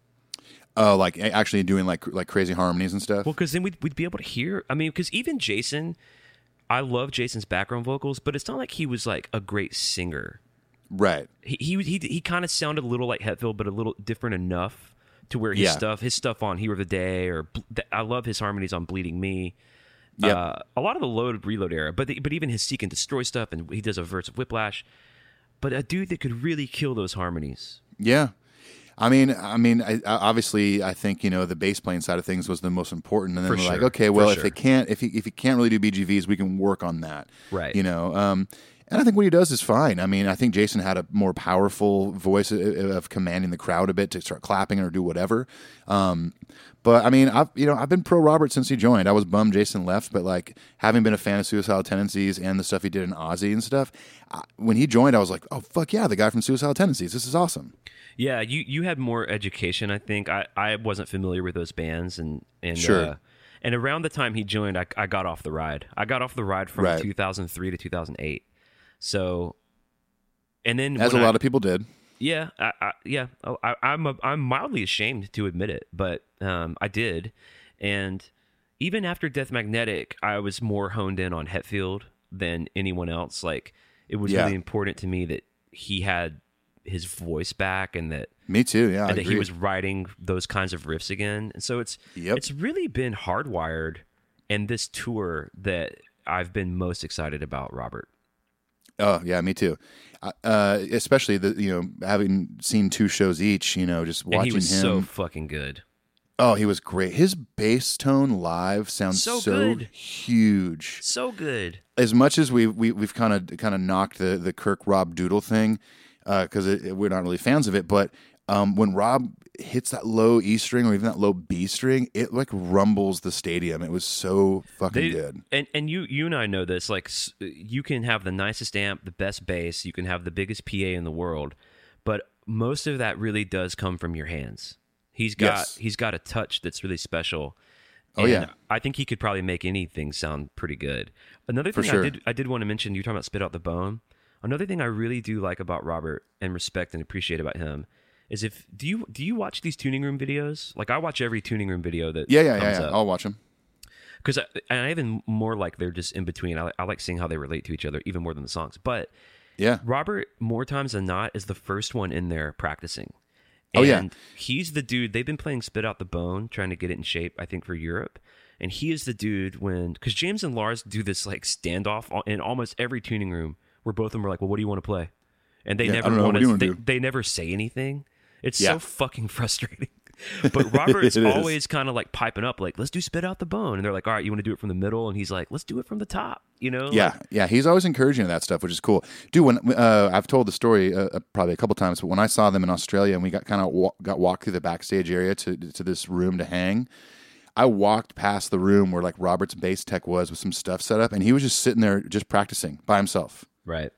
Oh, like actually doing like like crazy harmonies and stuff. Well, because then we'd, we'd be able to hear. I mean, because even Jason, I love Jason's background vocals, but it's not like he was like a great singer. right. He he he, he kind of sounded a little like Hetfield, but a little different enough to where his Yeah. stuff his stuff on Hero of the Day or I love his harmonies on Bleeding Me. Yep. Uh, a lot of the load reload era, but the, but even his seek and destroy stuff, and he does a verse of Whiplash. But a dude that could really kill those harmonies. Yeah. I mean, I mean, I, I- obviously, I think you know the bass playing side of things was the most important, and then For we're like, sure. okay, For well, if sure. they can't, if he if he can't really do BGVs, we can work on that, Right. You know, um, and I think what he does is fine. I mean, I think Jason had a more powerful voice of, of commanding the crowd a bit to start clapping or do whatever. Um, but I mean, I've you know I've been pro Robert since he joined. I was bummed Jason left, but like having been a fan of Suicidal Tendencies and the stuff he did in Ozzy and stuff, I, when he joined, I was like, oh fuck yeah, the guy from Suicidal Tendencies. This is awesome. Yeah, you you had more education. I think I, I wasn't familiar with those bands, and and Sure. uh, and around the time he joined, I, I got off the ride. I got off the ride from Right. 2003 to 2008. So, and then As a lot of people did. yeah, I, I, yeah, Oh, I, I'm a, I'm mildly ashamed to admit it, but um, I did, and even after Death Magnetic, I was more honed in on Hetfield than anyone else. Like it was Yeah. really important to me that he had his voice back and that Me too. Yeah, I and that agree. he was writing those kinds of riffs again. And so it's Yep. it's really been hardwired and this tour that I've been most excited about, Robert. Oh yeah, me too. Uh, especially the you know having seen two shows each, you know, just watching he was him. so fucking good. oh, he was great. His bass tone live sounds So so, good. huge. So good. As much as we we we've kind of kind of knocked the the Kirk Rob Doodle thing because it, we're not really fans of it, but um, when Rob hits that low E string or even that low B string, it like rumbles the stadium. It was so fucking They- good. And and you you and I know this. Like you can have the nicest amp, the best bass, you can have the biggest PA in the world, but most of that really does come from your hands. He's got Yes. he's got a touch that's really special. Oh, And yeah. I think he could probably make anything sound pretty good. Another thing sure. I did I did want to mention. You were talking about spit out the bone. Another thing I really do like about Robert and respect and appreciate about him is if do you do you watch these tuning room videos? Like I watch every tuning room video that Yeah, yeah, yeah. yeah. I'll watch them because I, and I even more like they're just in between. I, I like seeing how they relate to each other even more than the songs. But Yeah. Robert, more times than not, is the first one in there practicing. Oh, yeah. He's the dude. They've been playing Spit Out the Bone, trying to get it in shape, I think, for Europe. And he is the dude when, because James and Lars do this like standoff in almost every tuning room where both of them were like, well, what do you want to play? And they Yeah, never want What do you to, they, they never say anything. It's Yeah. so fucking frustrating. But Robert's always kind of like piping up, like, let's do Spit Out the Bone. And they're like, all right, you want to do it from the middle? And he's like, let's do it from the top, you know? Yeah, Like, yeah, he's always encouraging that stuff, which is cool. Dude, when uh, I've told the story uh, uh, probably a couple times, but when I saw them in Australia and we got kind of wa- got walked through the backstage area to to this room to hang, I walked past the room where like Robert's bass tech was with some stuff set up, and he was just sitting there just practicing by himself. Right.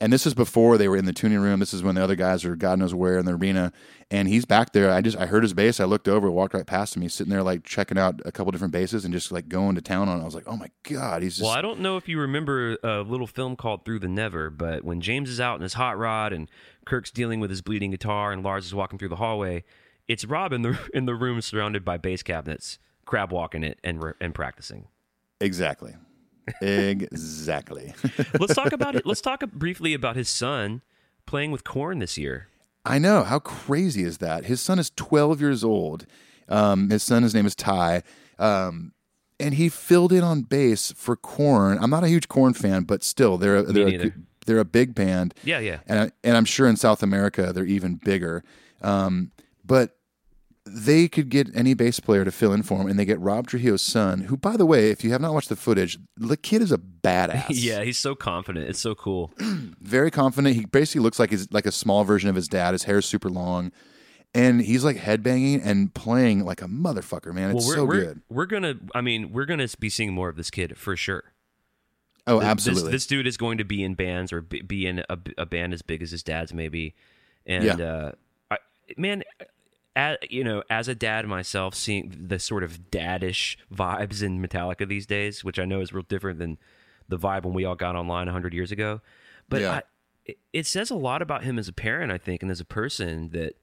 And this is before they were in the tuning room. This is when the other guys are God knows where in the arena. And he's back there. I just I heard his bass. I looked over, walked right past him. He's sitting there like checking out a couple different bases and just like going to town on. it. I was like, oh my god, he's just Well, I don't know if you remember a little film called Through the Never, but when James is out in his hot rod and Kirk's dealing with his bleeding guitar and Lars is walking through the hallway, it's Rob in the in the room surrounded by bass cabinets, crab walking it and and practicing. exactly, exactly. Let's talk about it. Let's talk briefly about his son playing with Korn this year. I know how crazy is that. His son is 12 years old. Um, his son, his name is Tye, um, and he filled in on bass for Korn. I'm not a huge Korn fan, but still, they're a, they're a, they're a big band. Yeah, yeah. and I, and I'm sure in South America they're even bigger. Um, but they could get any bass player to fill in for him, and they get Rob Trujillo's son, who, by the way, if you have not watched the footage, the kid is a badass. Yeah, he's so confident. It's so cool. very confident. He basically looks like his like a small version of his dad. His hair is super long, and he's like headbanging and playing like a motherfucker. Man, it's well, we're so we're, good. we're gonna. I mean, we're gonna be seeing more of this kid for sure. Oh, absolutely. This, this dude is going to be in bands or be, be in a, a band as big as his dad's, maybe. And Yeah. uh, I, man, as, you know, as a dad myself, seeing the sort of daddish vibes in Metallica these days, which I know is real different than the vibe when we all got online hundred years ago. But Yeah. I, it, it says a lot about him as a parent, I think, and as a person that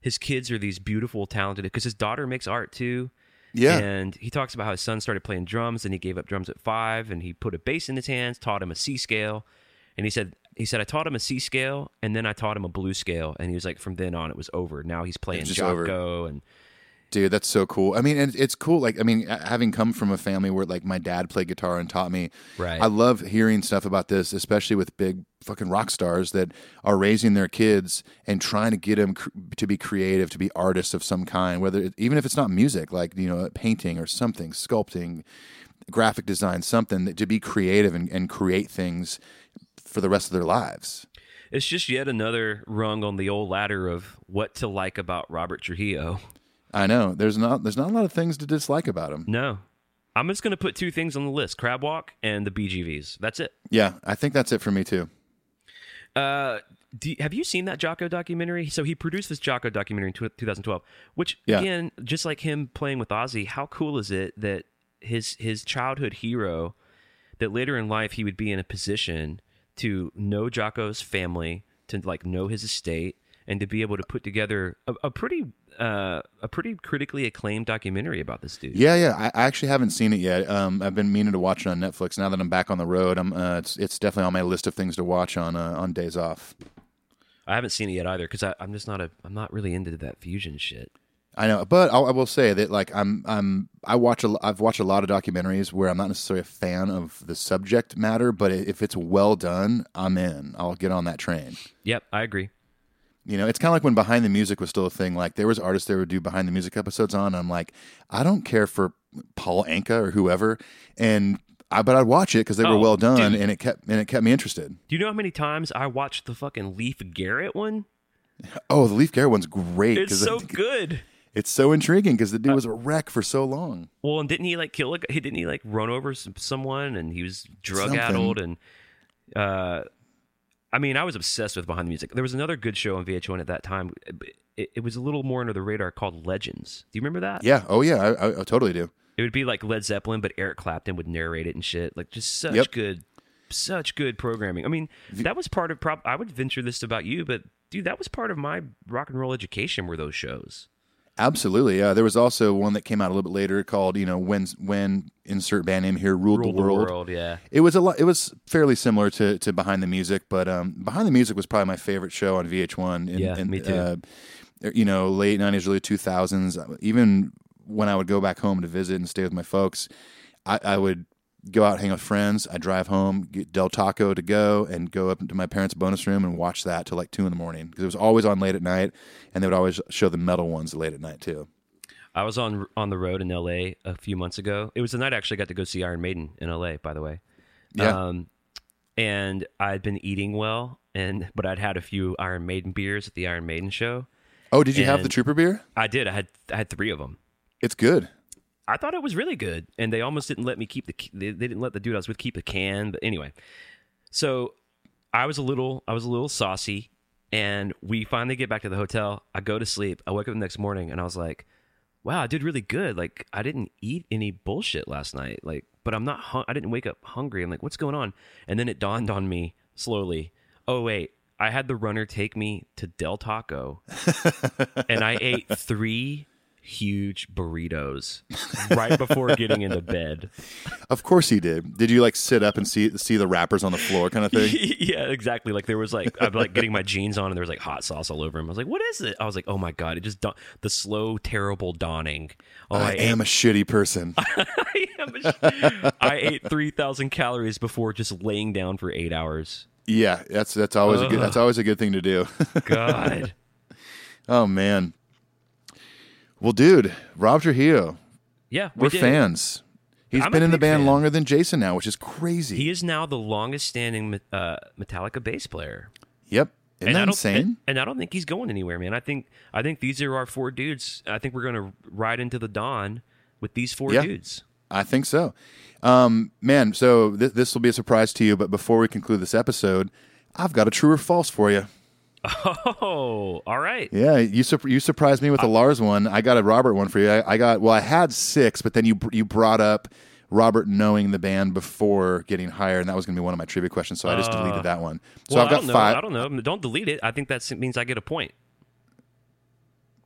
his kids are these beautiful, talented. Because his daughter makes art too. Yeah. And he talks about how his son started playing drums and he gave up drums at five and he put a bass in his hands, taught him a C scale. And he said, he said, I taught him a C scale and then I taught him a blue scale. And he was like, from then on, it was over. Now he's playing. Jaco and Dude, that's so cool. I mean, and it's cool. Like, I mean, having come from a family where like my dad played guitar and taught me, Right. I love hearing stuff about this, especially with big fucking rock stars that are raising their kids and trying to get them cr- to be creative, to be artists of some kind. Whether it, even if it's not music, like you know, uh, painting or something, sculpting, graphic design, something that, to be creative and, and create things for the rest of their lives. it's just yet another rung on the old ladder of what to like about Robert Trujillo. I know there's not there's not a lot of things to dislike about him. No. I'm just going to put two things on the list Crab Walk and the BGVs. That's it. Yeah, I think that's it for me too. Uh, do, have you seen that Jaco documentary? So he produced this Jaco documentary in tw 2012, which Yeah. again, just like him playing with Ozzy, how cool is it that his his childhood hero, that later in life he would be in a position to know Jaco's family, to like know his estate, and to be able to put together a, a pretty uh, a pretty critically acclaimed documentary about this dude. Yeah, yeah. I, I actually haven't seen it yet. Um, I've been meaning to watch it on Netflix. Now that I'm back on the road, I'm. Uh, it's it's definitely on my list of things to watch on uh, on days off. I haven't seen it yet either because I'm just not a I'm not really into that fusion shit. I know, but I'll, I will say that like I'm I'm I watch a I've watched a lot of documentaries where I'm not necessarily a fan of the subject matter, but if it's well done, I'm in. I'll get on that train. Yep, I agree. You know, it's kind of like when behind the music was still a thing. Like there was artists that would do behind the music episodes on. And I'm like, I don't care for Paul Anka or whoever, and I but I'd watch it because they were Oh, well done, dude. and it kept and it kept me interested. Do you know how many times I watched the fucking Leif Garrett one? Oh, the Leif Garrett one's great. It's so good. It's so intriguing because the dude was a wreck for so long. Well, and didn't he like kill a guy? He didn't he like run over some, someone and he was drug Something. addled and uh I mean, I was obsessed with behind the music. There was another good show on VH1 at that time. It, it was a little more under the radar called Legends. Do you remember that? Yeah. Oh yeah. I, I, I totally do. It would be like Led Zeppelin, but Eric Clapton would narrate it and shit. Like just such Yep. good, such good programming. I mean, that was part of. Prob- I would venture this about you, but dude, that was part of my rock and roll education. Were those shows? Absolutely, yeah. There was also one that came out a little bit later called, you know, when when insert band name here ruled, Ruled the world. world, yeah. It was a lot. It was fairly similar to, to Behind the Music, but um, Behind the Music was probably my favorite show on VH1. In, Yeah, in, me too. Uh, you know, late nineties, early two thousands. Even when I would go back home to visit and stay with my folks, I, I would go out hang with friends. I drive home, get Del Taco to go, and go up into my parents' bonus room and watch that till like two in the morning because it was always on late at night, and they would always show the metal ones late at night too. I was on on the road in LA a few months ago. It was the night I actually got to go see Iron Maiden in LA, by the way. Yeah. Um, and I'd been eating well, and but I'd had a few Iron Maiden beers at the Iron Maiden show. Oh, did you have the Trooper beer? I did. I had I had three of them. It's good. I thought it was really good, and they almost didn't let me keep the. They, didn't let the dude I was with keep a can. But anyway, so I was a little I was a little saucy, and we finally get back to the hotel. I go to sleep. I wake up the next morning, and I was like, "Wow, I did really good. Like I didn't eat any bullshit last night. Like, but I'm not. Hun- I didn't wake up hungry. I'm like, what's going on? And then it dawned on me slowly. Oh wait, I had the runner take me to Del Taco, and I ate three huge burritos right before getting into bed. Of course he did. Did you like sit up and see see the wrappers on the floor kind of thing? yeah, exactly. Like there was like I'm like getting my jeans on and there was like hot sauce all over him. I was like, "What is it?" I was like, "Oh my god!" It just dawn- the slow, terrible dawning. Oh, I am a shitty person. I am a- I ate three thousand calories before just laying down for eight hours. yeah, that's that's always a good that's always a good thing to do. God, oh man. Well, dude, Rob Trujillo, yeah, we we're did fans. He's I'm been in the band fan. longer than Jason now, which is crazy. He is now the longest standing uh, Metallica bass player. yep. Isn't and that insane? And, and I don't think he's going anywhere, man. I think I think these are our four dudes. I think we're going to ride into the dawn with these four Yeah. dudes. I think so. Um, man, so th- this will be a surprise to you, but before we conclude this episode, I've got a true or false for you. Oh, all right. Yeah, you sur- you surprised me with the uh, Lars one. I got a Robert one for you. I, I got well, I had six, but then you br- you brought up Robert knowing the band before getting hired, and that was going to be one of my trivia questions. So I just deleted uh, that one. So well, I've I got don't know. five. I don't know. Don't delete it. I think that means I get a point.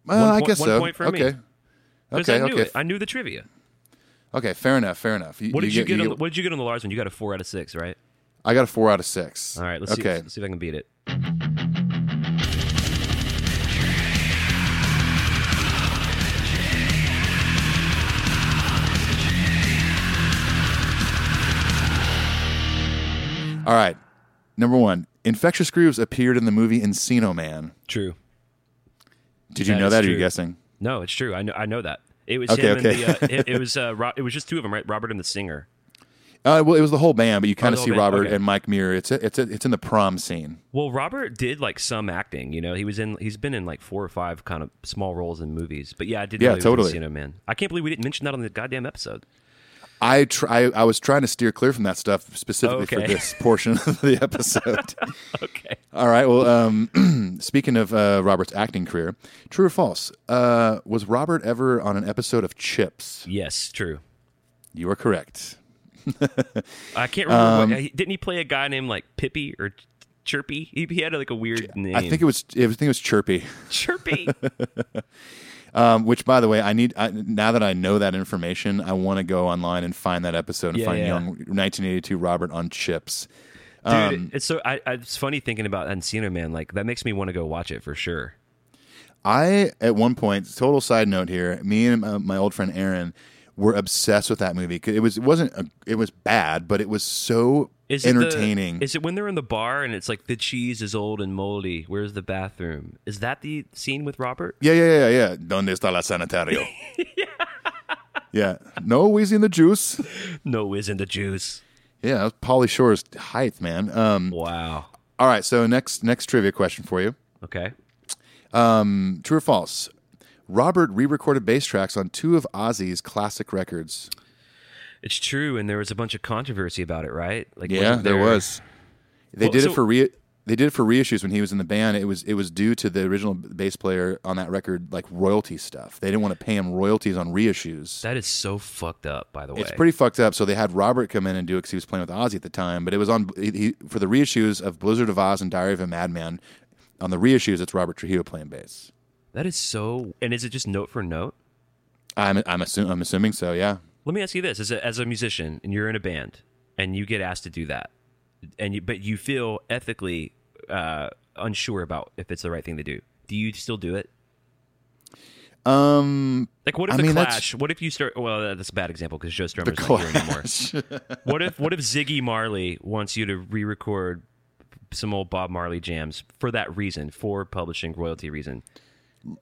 Well, One I point- guess one so. point for me. okay. Because Okay. I knew Okay. it. I knew the trivia. Okay. Fair enough. Fair enough. What did you, get? on the, what did you get on the Lars one? You got a four out of six, right? I got a four out of six. All right. Let's okay. see. Let's see if I can beat it. All right. Number one, Infectious Grooves appeared in the movie Encino Man. True. Did you That know is that? Or are you true. guessing? No, it's true. I know. I know that. It was Okay, him okay. and the. Uh, it, it was. Uh, Ro- it was just two of them, right? Robert and the singer. Uh, well, it was the whole band, but you kind the of whole see band, Robert okay. and Mike Muir. It's a, it's a, it's in the prom scene. Well, Robert did like some acting. You know, he was in. He's been in like four or five kind of small roles in movies. But yeah, I did. Yeah, know he was totally. in Encino Man. I can't believe we didn't mention that on the goddamn episode. I try. I was trying to steer clear from that stuff specifically for this portion of the episode. Okay. All right. Well, um, speaking of uh, Robert's acting career, true or false? Uh, was Robert ever on an episode of Chips? Yes, true. You are correct. I can't remember. what, didn't he play a guy named like Pippy or Chirpy? He, he had like a weird name. I think it was. I think it was Chirpy. Chirpy. Um, which, by the way, I need I, now that I know that information, I want to go online and find that episode and Yeah, find yeah. young 1982 Robert on Chips. Dude, Um, it's so. I, I, it's funny thinking about Encino Man. Like that makes me want to go watch it for sure. I at one point, total side note here, me and uh, my old friend Aaron were obsessed with that movie. It was it wasn't a, it was bad, but it was so Is it the- entertaining. is it when they're in the bar and it's like the cheese is old and moldy? Where's the bathroom? Is that the scene with Robert? yeah, yeah, yeah, yeah. Donde está la sanitario? yeah. No wheezy in the juice. No, is in the juice. Yeah, that was Pauly Shore's height, man. Um, Wow. all right, so next next trivia question for you. Okay. True or false? Robert re-recorded bass tracks on two of Ozzy's classic records. It's true, and there was a bunch of controversy about it, right? Like, Yeah, wasn't there was. They Well, did so- it for re. They did it for reissues when he was in the band. It was it was due to the original bass player on that record, like royalty stuff. They didn't want to pay him royalties on reissues. That is so fucked up. By the way, It's pretty fucked up. So they had Robert come in and do it because he was playing with Ozzy at the time. But it was on he, he, for the reissues of Blizzard of Ozz and Diary of a Madman. On the reissues, it's Robert Trujillo playing bass. That is so. And is it just note for note? I'm I'm assuming I'm assuming so. Yeah. Let me ask you this: as a, as a musician, and you're in a band, and you get asked to do that, and you but you feel ethically uh, unsure about if it's the right thing to do. Do you still do it? Um, Like, what if I the mean, Clash? What if you start? Well, that's a bad example because Joe Strummer's not here anymore. What if what if Ziggy Marley wants you to re-record some old Bob Marley jams for that reason, for publishing royalty reason?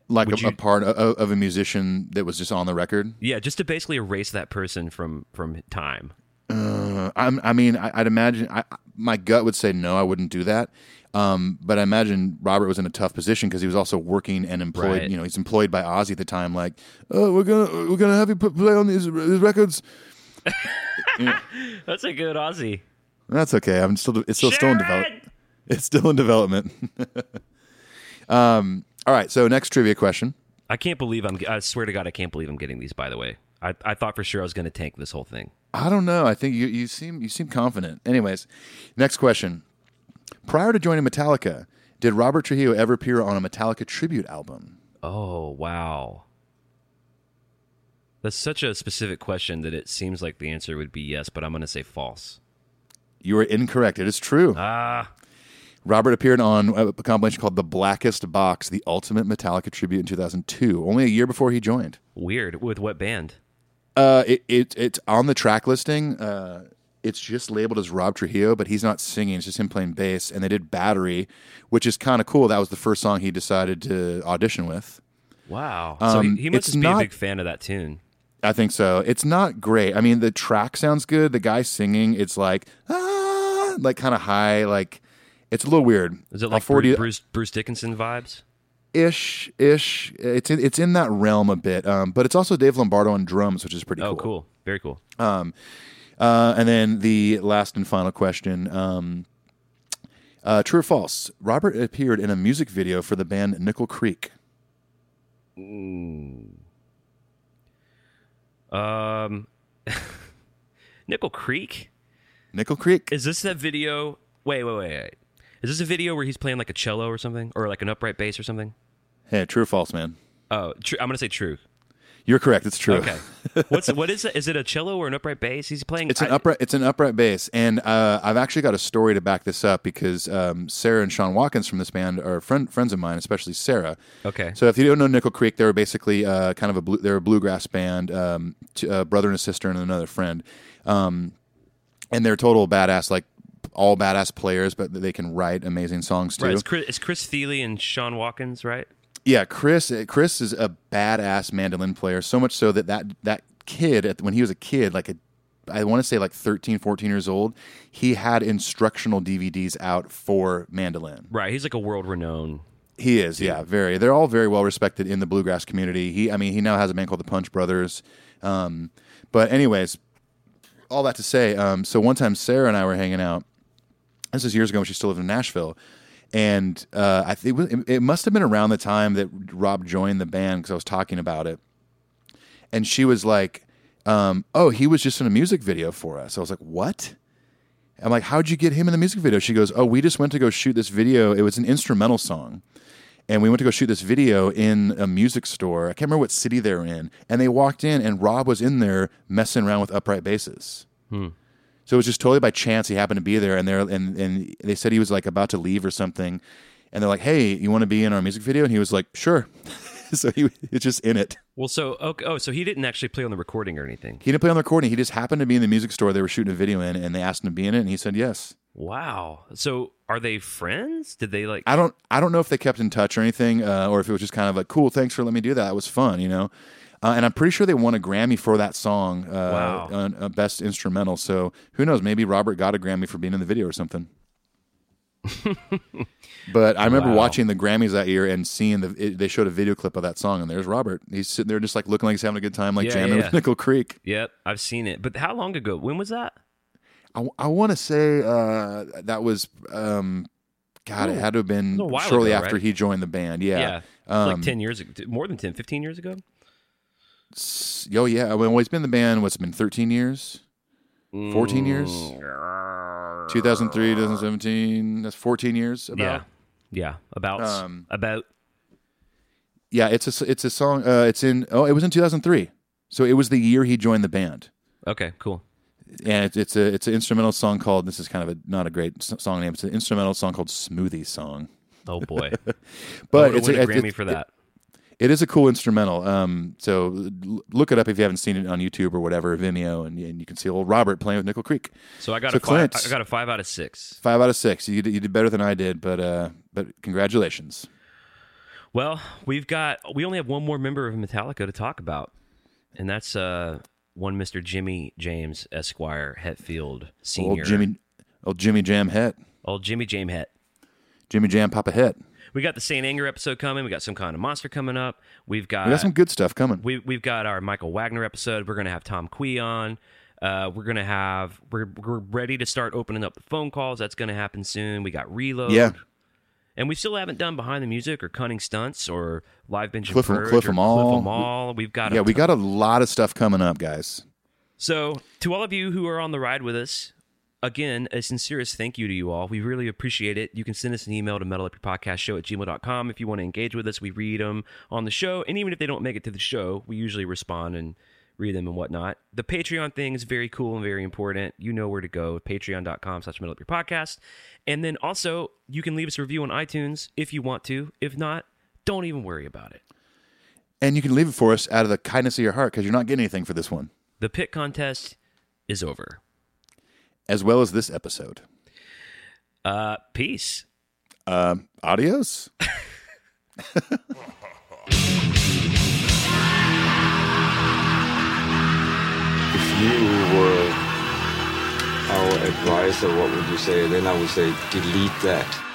Like Would a, a part of, of a musician that was just on the record. Yeah, just to basically erase that person from from time. Uh, I'm, I mean, I, I'd imagine I, my gut would say no, I wouldn't do that. Um, but I imagine Robert was in a tough position because he was also working and employed. Right. You know, he's employed by Ozzy at the time. Like, oh, we're gonna we're gonna have you put, play on these, these records. That's a good Ozzy. That's okay. I'm still it's still still in development. It's still in development. um. All right. So next trivia question. I can't believe I'm. I swear to God, I can't believe I'm getting these. By the way, I, I thought for sure I was going to tank this whole thing. I don't know. I think you, you seem you seem confident. Anyways, next question. Prior to joining Metallica, did Robert Trujillo ever appear on a Metallica tribute album? Oh wow, that's such a specific question that it seems like the answer would be yes, but I'm going to say false. You are incorrect. It is true. Ah, Robert appeared on a compilation called The Blackest Box, the ultimate Metallica tribute in 2002, only a year before he joined. weird. With what band? Uh, it, it it's on the track listing. Uh, it's just labeled as Rob Trujillo, but he's not singing. It's just him playing bass. And they did Battery, which is kind of cool. That was the first song he decided to audition with. Wow. so Um, he, he must just be not- a big fan of that tune. I think so. It's not great. I mean, the track sounds good. The guy singing, it's like ah, like kind of high. Like it's a little weird. Is it like forward Bruce, Bruce Bruce Dickinson vibes? ish ish? It's in, it's in that realm a bit. Um, but it's also Dave Lombardo on drums, which is pretty Oh, cool. cool. Very cool. Um, uh, and then the last and final question. Um, uh, true or false? Robert appeared in a music video for the band Nickel Creek. Um, Nickel Creek. Nickel Creek. Is this that video? Wait, wait, wait, wait. Is this a video where he's playing like a cello or something, or like an upright bass or something? Yeah, true or false, man? Oh, tr- I'm gonna say true. You're correct. It's true. Okay. What's what is it? Is it a cello or an upright bass? He's playing. It's an I- upright. It's an upright bass, and uh, I've actually got a story to back this up because um, Sarah and Sean Watkins from this band are friend, friends of mine, especially Sarah. Okay. So if you don't know Nickel Creek, they were basically uh, kind of a blue, they're a bluegrass band, um, t- brother and a sister and another friend, um, and they're total badass, like all badass players, but they can write amazing songs too. Right. It's Chris, it's Chris Thile and Sean Watkins, right? Yeah, Chris. Chris is a badass mandolin player. So much so that that that kid, at- when he was a kid, like a, I want to say like 13, 14 years old, he had instructional DVDs out for mandolin. Right. He's like a world renowned. He is, yeah, very. They're all very well respected in the bluegrass community. He, I mean, he now has a band called the Punch Brothers. Um, but anyways, all that to say, um, so one time Sarah and I were hanging out. This is years ago when she still lived in Nashville, and uh, I think it, it must have been around the time that Rob joined the band because I was talking about it, and she was like, um, "Oh, he was just in a music video for us." I was like, "What?" I'm like, "How'd you get him in the music video?" She goes, "Oh, we just went to go shoot this video. It was an instrumental song." and we went to go shoot this video in a music store. I can't remember what city they're in. And they walked in, and Rob was in there messing around with upright basses. So it was just totally by chance he happened to be there, and they and and they said he was like about to leave or something, and they're like, "Hey, you want to be in our music video?" And he was like, "Sure." so he was just in it. Well, so okay, oh, so he didn't actually play on the recording or anything. He didn't play on the recording. He just happened to be in the music store they were shooting a video in, and they asked him to be in it, and he said yes. Wow. So are they friends? Did they like? I don't I don't know if they kept in touch or anything, uh, or if it was just kind of like, cool, thanks for letting me do that. It was fun, you know. Uh, and I'm pretty sure they won a Grammy for that song, uh, Wow. uh, best instrumental. So who knows? Maybe Robert got a Grammy for being in the video or something. but I remember Wow. watching the Grammys that year and seeing the it, they showed a video clip of that song, and there's Robert. He's sitting there just like looking like he's having a good time, like Yeah, jamming yeah. with Nickel Creek. Yep, I've seen it. But how long ago? When was that? I, I want to say uh, that was. Um, God, it had to have been shortly ago, after right? he joined the band. Yeah. like Um, 10 years ago. More than 10, 15 years ago? S- Oh yeah, I mean, well, he's been in the band. What's it been? Thirteen years, fourteen years. Mm. 2003, 2017. That's fourteen years. About. Yeah. Yeah. About. Um, about. Yeah, it's a it's a song. Uh, it's in oh, it was in 2003. So it was the year he joined the band, Okay, cool. and it's it's a it's an instrumental song called. This is kind of a not a great song name. It's an instrumental song called "Smoothie Song." Oh boy, But I it's a a, Grammy it- for that. It is a cool instrumental. Um, so l- look it up if you haven't seen it on YouTube or whatever, Vimeo, and, and you can see old Robert playing with Nickel Creek. So I got So a five, I got a five out of six. Five out of six. You did, you did better than I did, but uh, but congratulations. Well, we've got we only have one more member of Metallica to talk about, and that's uh one Mister Jimmy James Esquire Hetfield Senior. Old Jimmy, old Jimmy Jam Het, old Jimmy James Het. Jimmy Jam Papa Het. We got the Saint Anger episode coming. We got some kind of monster coming up. We've got, We got some good stuff coming. we we've got our Michael Wagener episode. We're gonna have Tom Quee on. Uh, we're gonna have we're we're ready to start opening up the phone calls. That's gonna happen soon. We got reload. Yeah. And we still haven't done behind the music or cunning stunts or live and Cliff Purge Cliff 'Em All. Cliff all. We've got yeah, we got a lot of stuff coming up, guys. So, to all of you who are on the ride with us, again, a sincerest thank you to you all. We really appreciate it. You can send us an email to metalupyourpodcastshow at gmail.com if you want to engage with us. We read them on the show. And even if they don't make it to the show, we usually respond and read them and whatnot. The Patreon thing is very cool and very important. You know where to go. Patreon.com slash metalupyourpodcast. And then also, you can leave us a review on iTunes if you want to. If not, don't even worry about it. And you can leave it for us out of the kindness of your heart because you're not getting anything for this one, The pit contest is over. As well as this episode. Uh, peace. Um, adios. if you were our advisor, what would you say? Then I would say delete that.